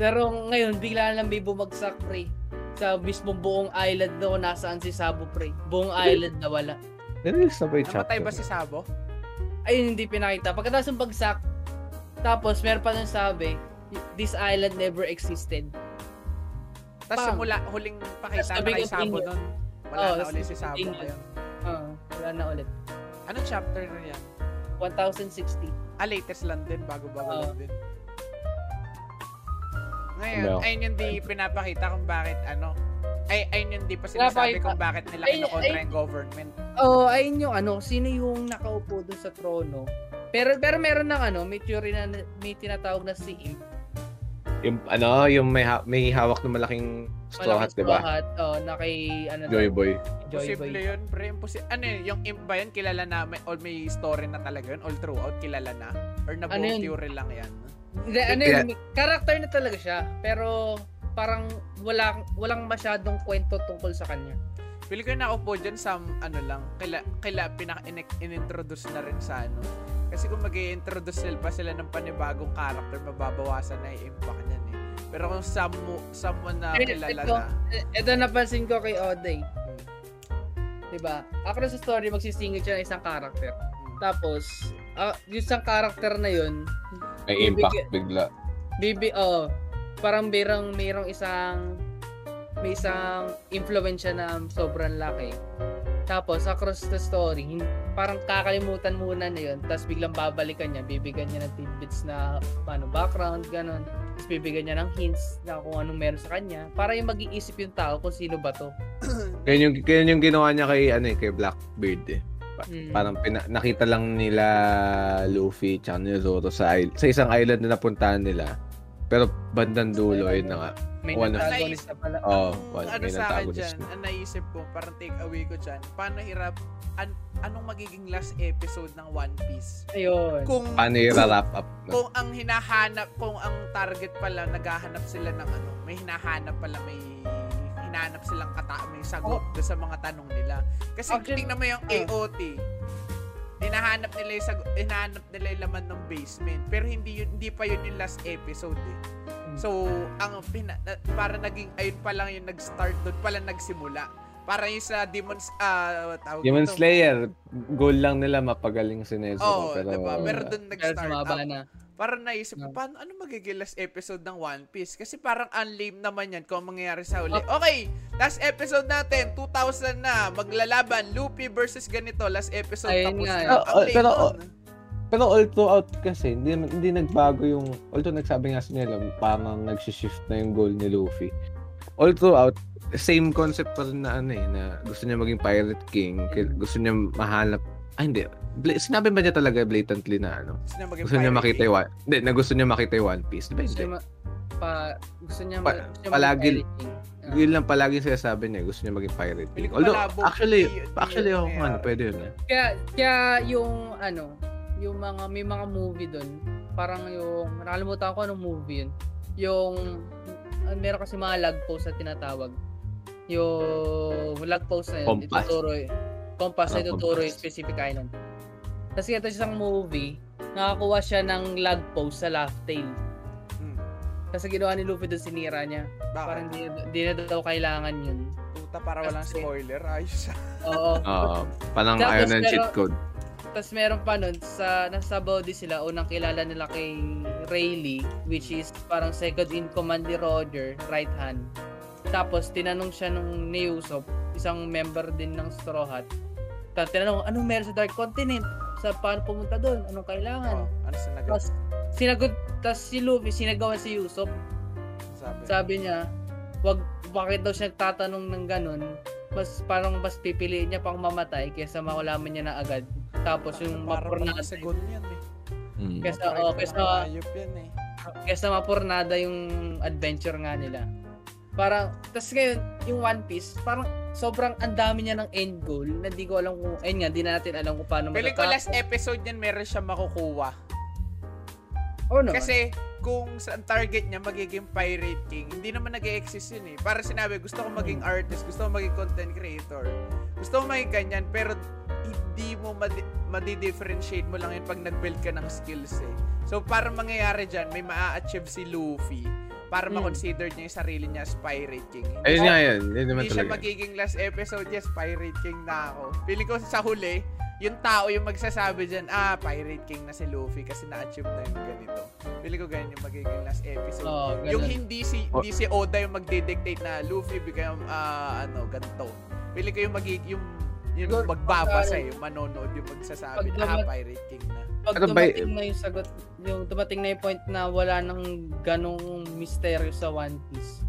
Pero ngayon, bigla lang may bumagsak pre. Sa mismong buong island na kung nasaan si Sabo pre. Buong island na wala. Nirelease na ba yung chapter? Namatay ba si Sabo? Ayun, hindi pinakita. Pagkatapos ng bagsak, tapos meron pa nang sabi, this island never existed. Tapos Pam. simula, huling pakita na kay Sabo nun. Wala Oo, na ulit si Sabo ngayon. Oo, wala na ulit. Anong chapter na yan? 1060. Ah, latest lang din, bago-bago Oo. lang din. Ngayon, Ano? ayun yung di pinapakita kung bakit ano. Ay, ayun yung di pa sinasabi Pinapakita. kung bakit nila ay. yung government. Oo, oh, ayun yung ano, sino yung nakaupo dun sa trono. Pero pero meron ng ano, may theory na may tinatawag na si Imp. Yung, ano, yung may, ha- may hawak na malaking straw hat, Malaking di ba? straw hat, Oh, na kay ano Joy Boy. Joy Posible Boy. yun, pre. Imposi- ano yun, yung imp ba yun, kilala na, may, all may story na talaga yun, all throughout, kilala na? Or na Ano theory lang yan? Hindi, ano yun, character na talaga siya, pero parang walang walang masyadong kwento tungkol sa kanya. Pili ko na ako po dyan sa ano lang, kaila, kaila pinaka in-introduce na rin sa ano. Kasi kung mag introduce sila pa sila ng panibagong character, mababawasan na yung impact niyan eh. Pero kung some, someone na kilala ito, na, eh, ito napansin ko kay Oday. 'Di ba? Ako sa story magsisingit siya ng isang character. Tapos, ah, yung isang character na yun, May impact Bibigyan- bigla. bibi oh, parang merong merong isang may isang influensya na sobrang laki. Tapos across the story, parang kakalimutan muna na yun, tapos biglang babalikan niya, bibigyan niya ng tidbits na paano background, ganun. Tapos bibigyan niya ng hints na kung anong meron sa kanya, para yung mag-iisip yung tao kung sino ba to. Kaya yung, kaya yung ginawa niya kay, ano eh, kay Blackbeard eh. Pa- Mm. Parang pina- nakita lang nila Luffy tsaka ni Zoro sa, isl- sa isang island na napuntahan nila. Pero bandang dulo, yun na nga. May One of- antagonist na pala. Oo, ang one, ano may sa akin dyan, na. ang naisip ko, parang take away ko dyan, paano hirap, an- anong magiging last episode ng One Piece? Ayun. Kung, Paano yung wrap up? na? kung ang hinahanap, kung ang target pala, naghahanap sila ng ano, may hinahanap pala, may hinahanap silang kata, may sagot doon sa mga tanong nila. Kasi Actually, tingnan mo yung ah. AOT, hinahanap nila yung sagot, hinahanap nila yung laman ng basement, pero hindi yun, hindi pa yun yung last episode eh. So, ang pina, na- para naging, ayun pa lang yung nag-start doon, pala nagsimula. Para yung sa Demons, ah, tawag Demon dito. Slayer, goal lang nila mapagaling si Nezuko. Oo, pero, diba? Pero doon Pero nag-start sumaba up. na. Parang naisip ko, No. paano, ano magiging last episode ng One Piece? Kasi parang unlame naman yan kung ang mangyayari sa uli. Oh. Okay, last episode natin, 2000 na, maglalaban, Luffy versus ganito, last episode Ayun tapos nga na. lame pero, nun. pero all throughout kasi, hindi, hindi nagbago yung, although nagsabi nga sa nila, parang nagsishift na yung goal ni Luffy. All throughout, same concept pa rin na ano eh, na gusto niya maging Pirate King, kaya gusto niya mahanap, ah hindi, Bla- sinabi ba niya talaga blatantly na ano? Gusto niya makita yung One, hindi, na gusto niya makita yung One Piece. Di ba Gusto ma- pa, gusto niya, Pa- gusto niya palagi-. Ah. Yun lang palagi sinasabi niya, gusto niya maging Pirate King. Although, malabo, actually, actually, ako ano, nangyayari. pwede yun eh. Kaya, kaya yung ano, yung mga, may mga movie doon, parang yung, nakalimutan ko anong movie yun. Yung, ah, meron kasi mga lag post na tinatawag. Yung lag post na yun, Compass. ituturo compass na Ah, ituturo yung specific island. Kasi ito isang movie, nakakuha siya ng lag post sa Laugh Tale. Hmm. Kasi ginawa ni Luffy doon sinira niya. Bakit? Parang di, di na daw kailangan yun. Puta, para walang Kasi- spoiler. Ayos. Oo. Oo. Parang ayaw ng cheat code. Tapos meron pa nun, sa, nasa Body sila, unang kilala nila kay Rayleigh, which is parang second in command ni Roger, right hand. Tapos, tinanong siya nung ni Usopp, isang member din ng Straw Hat. Tapos, tinanong, anong meron sa Dark Continent? Sa paano pumunta doon? Anong kailangan? Oh, ano sinagot? Tapos, sinagot, tapos si Luffy, sinagawan si Usopp. Sabi. Sabi niya, wag, bakit daw siya nagtatanong ng ganun? Mas parang mas pipiliin niya pang mamatay kaysa makulaman niya na agad. Tapos yung Parang mapurnada, segundo yan eh. Mm. kaysa, Parang oh, yan eh. kaysa mapurnada yung adventure nga nila. Parang, tas ngayon, yung One Piece, parang sobrang ang dami niya ng end goal na di ko alam kung, ayun nga, di na natin alam kung paano Feeling ko matatapos. last episode yan meron siya makukuha. Oo naman. Kasi kung sa target niya magiging pirate king, hindi naman nag exist yun eh. Para sinabi, gusto ko maging artist, gusto ko maging content creator. Gusto ko maging ganyan, pero hindi mo madi- madi-differentiate mo lang yun pag nag-build ka ng skills eh. So, para mangyayari dyan, may maa-achieve si Luffy para Hmm. ma-consider niya yung sarili niya as pirate king. Hindi Ayun siya- nga yun. Yun naman hindi siya talaga. magiging last episode, yes, Pirate King na ako. Feeling ko sa huli, yung tao yung magsasabi dyan, ah, Pirate King na si Luffy kasi na-achieve na yung ganito. Feeling ko ganyan yung magiging last episode. Ganun. yung hindi si Oh. hindi si Oda yung magde-dictate na Luffy become ah, ano, ganito. Feeling ko yung magig yung yung magbabasa eh, yung manonood yung magsasabi na ah, Pirate King na. Pag Ano ba dumating na yung sagot, yung dumating na yung point na wala nang ganong misteryo sa One Piece.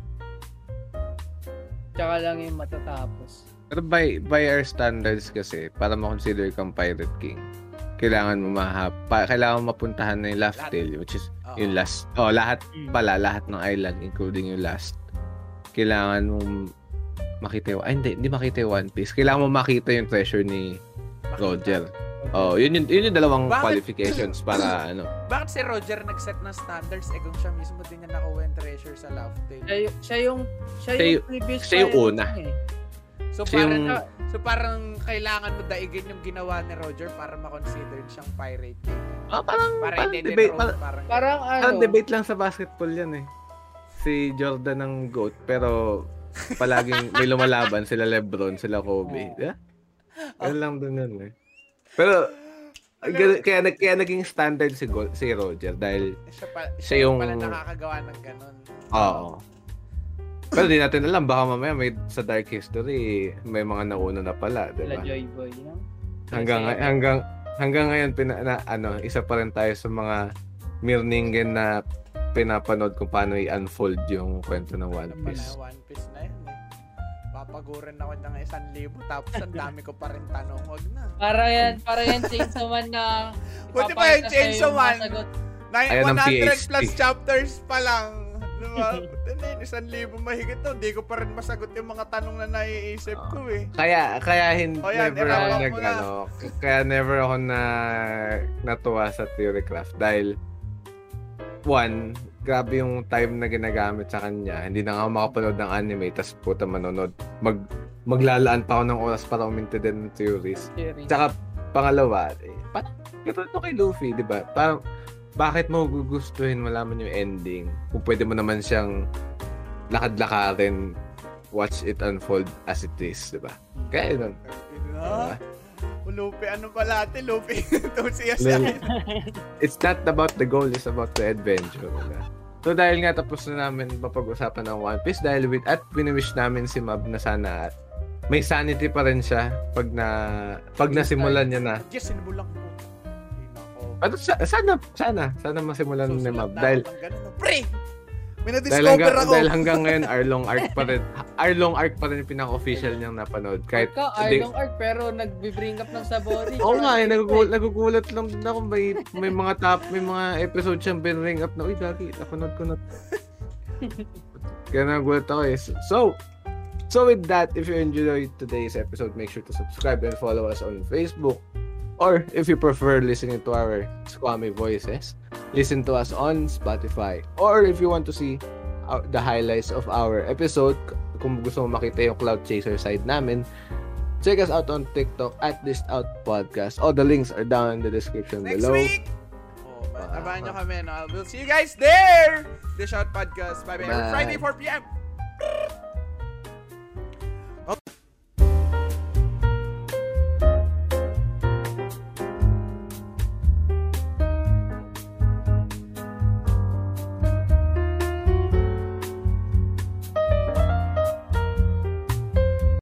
Tsaka lang yung matatapos. Pero by, by our standards kasi, para ma-consider kang Pirate King, kailangan mo mahap, pa, kailangan mo mapuntahan na yung Laugh. Tale, which is Oo. yung last. Oh, lahat Mm. pala, lahat ng island, including yung last. Kailangan mo makita yung, ay hindi, hindi makita yung One Piece. Kailangan mo makita yung treasure ni Roger. Oh, yun yung, yun yung dalawang Bakit? qualifications para ano. Bakit si Roger nag-set ng standards eh kung siya mismo din niya nakuha yung treasure sa Laugh Tale? Siya, siya yung siya, Siya yung yung- previous siya yung una. eh. So Siya parang yung- so parang kailangan mo daigin yung ginawa ni Roger para ma-consider siyang pirate. Ah, parang, Para parang debate, parang, parang, parang, Parang ano, parang debate lang sa basketball yan eh. Si Jordan ng GOAT, pero palaging may lumalaban sila Lebron, sila Kobe. Yeah? Ano lang dun yun eh. Pero, kaya, kaya, kaya naging standard si, Go- si Roger dahil, siya, pa, siya siya yung pala nakakagawa ng ganun. oo. Pero di natin alam, baka mamaya may, sa Dark History, may mga nauna na pala, di ba? Joy Boy. No? Hanggang, hanggang, hanggang ngayon, pina, na, ano, isa pa rin tayo sa mga Mirningen na pinapanood kung paano i-unfold yung kwento ng One pala Piece. One Papagurin ako ng isang libo tapos ang dami ko pa rin tanong. Wag na. Para yan, para yan Chainsaw Man na Buti pa yung Chainsaw Man. Nine- Ayan ang 100 plus chapters pa lang. Diba? Buti na yun, isang libo mahigit to. Hindi ko pa rin masagot yung mga tanong na naiisip ko eh. Kaya kaya hindi Oh, yan, never ako nag na. ano, kaya never ako na natuwa sa Theorycraft dahil one, grabe yung time na ginagamit sa kanya. Hindi na nga ako makapanood ng anime tas puta manonood. Mag maglalaan pa ako ng oras para umintindi ng theories. Theory. Tsaka pangalawa, eh, parang katulad to kay Luffy, di ba? Parang bakit mo gugustuhin malaman yung ending kung pwede mo naman siyang lakad-lakarin watch it unfold as it is, di ba? Kaya yun. Ha? Lupi, ano pala ate? Lupi, enthusiast yan. It's not about the goal, it's about the adventure. Diba? So dahil nga tapos na namin mapag-usapan ng One Piece dahil with at wini-wish namin si Mab na sana may sanity pa rin siya pag na pag nasimulan niya na. Yes, sinubulang ko. Sa- sana sana sana masimulan ni Susulat Mab dahil ganun. Pre! May dahil na-discover hanggang, ako. dahil hanggang ngayon Arlong Arc pa rin Arlong Arc pa rin yung pinaka-official niyang napanood kahit Ka, Arlong Arc, pero nagbe-bring up ng sabori. Oo nga, eh, nagugulat, nagugulat lang din ako. May, may mga top, may mga episode siyang binring up na, uy, gagi, napanood ko na. Kaya nagugulat ako eh. So, so with that, if you enjoyed today's episode, make sure to subscribe and follow us on Facebook. Or if you prefer listening to our squammy voices, listen to us on Spotify. Or if you want to see uh, the highlights of our episode, kung gusto mo makita yung Cloud Chaser side namin, check us out on TikTok at List Out Podcast. All the links are down in the description Next below. Week! Oh, uh, abangan nyo kami. No? We'll see you guys there! Dish Out Podcast. Bye-bye. Friday, 4 p.m. Okay.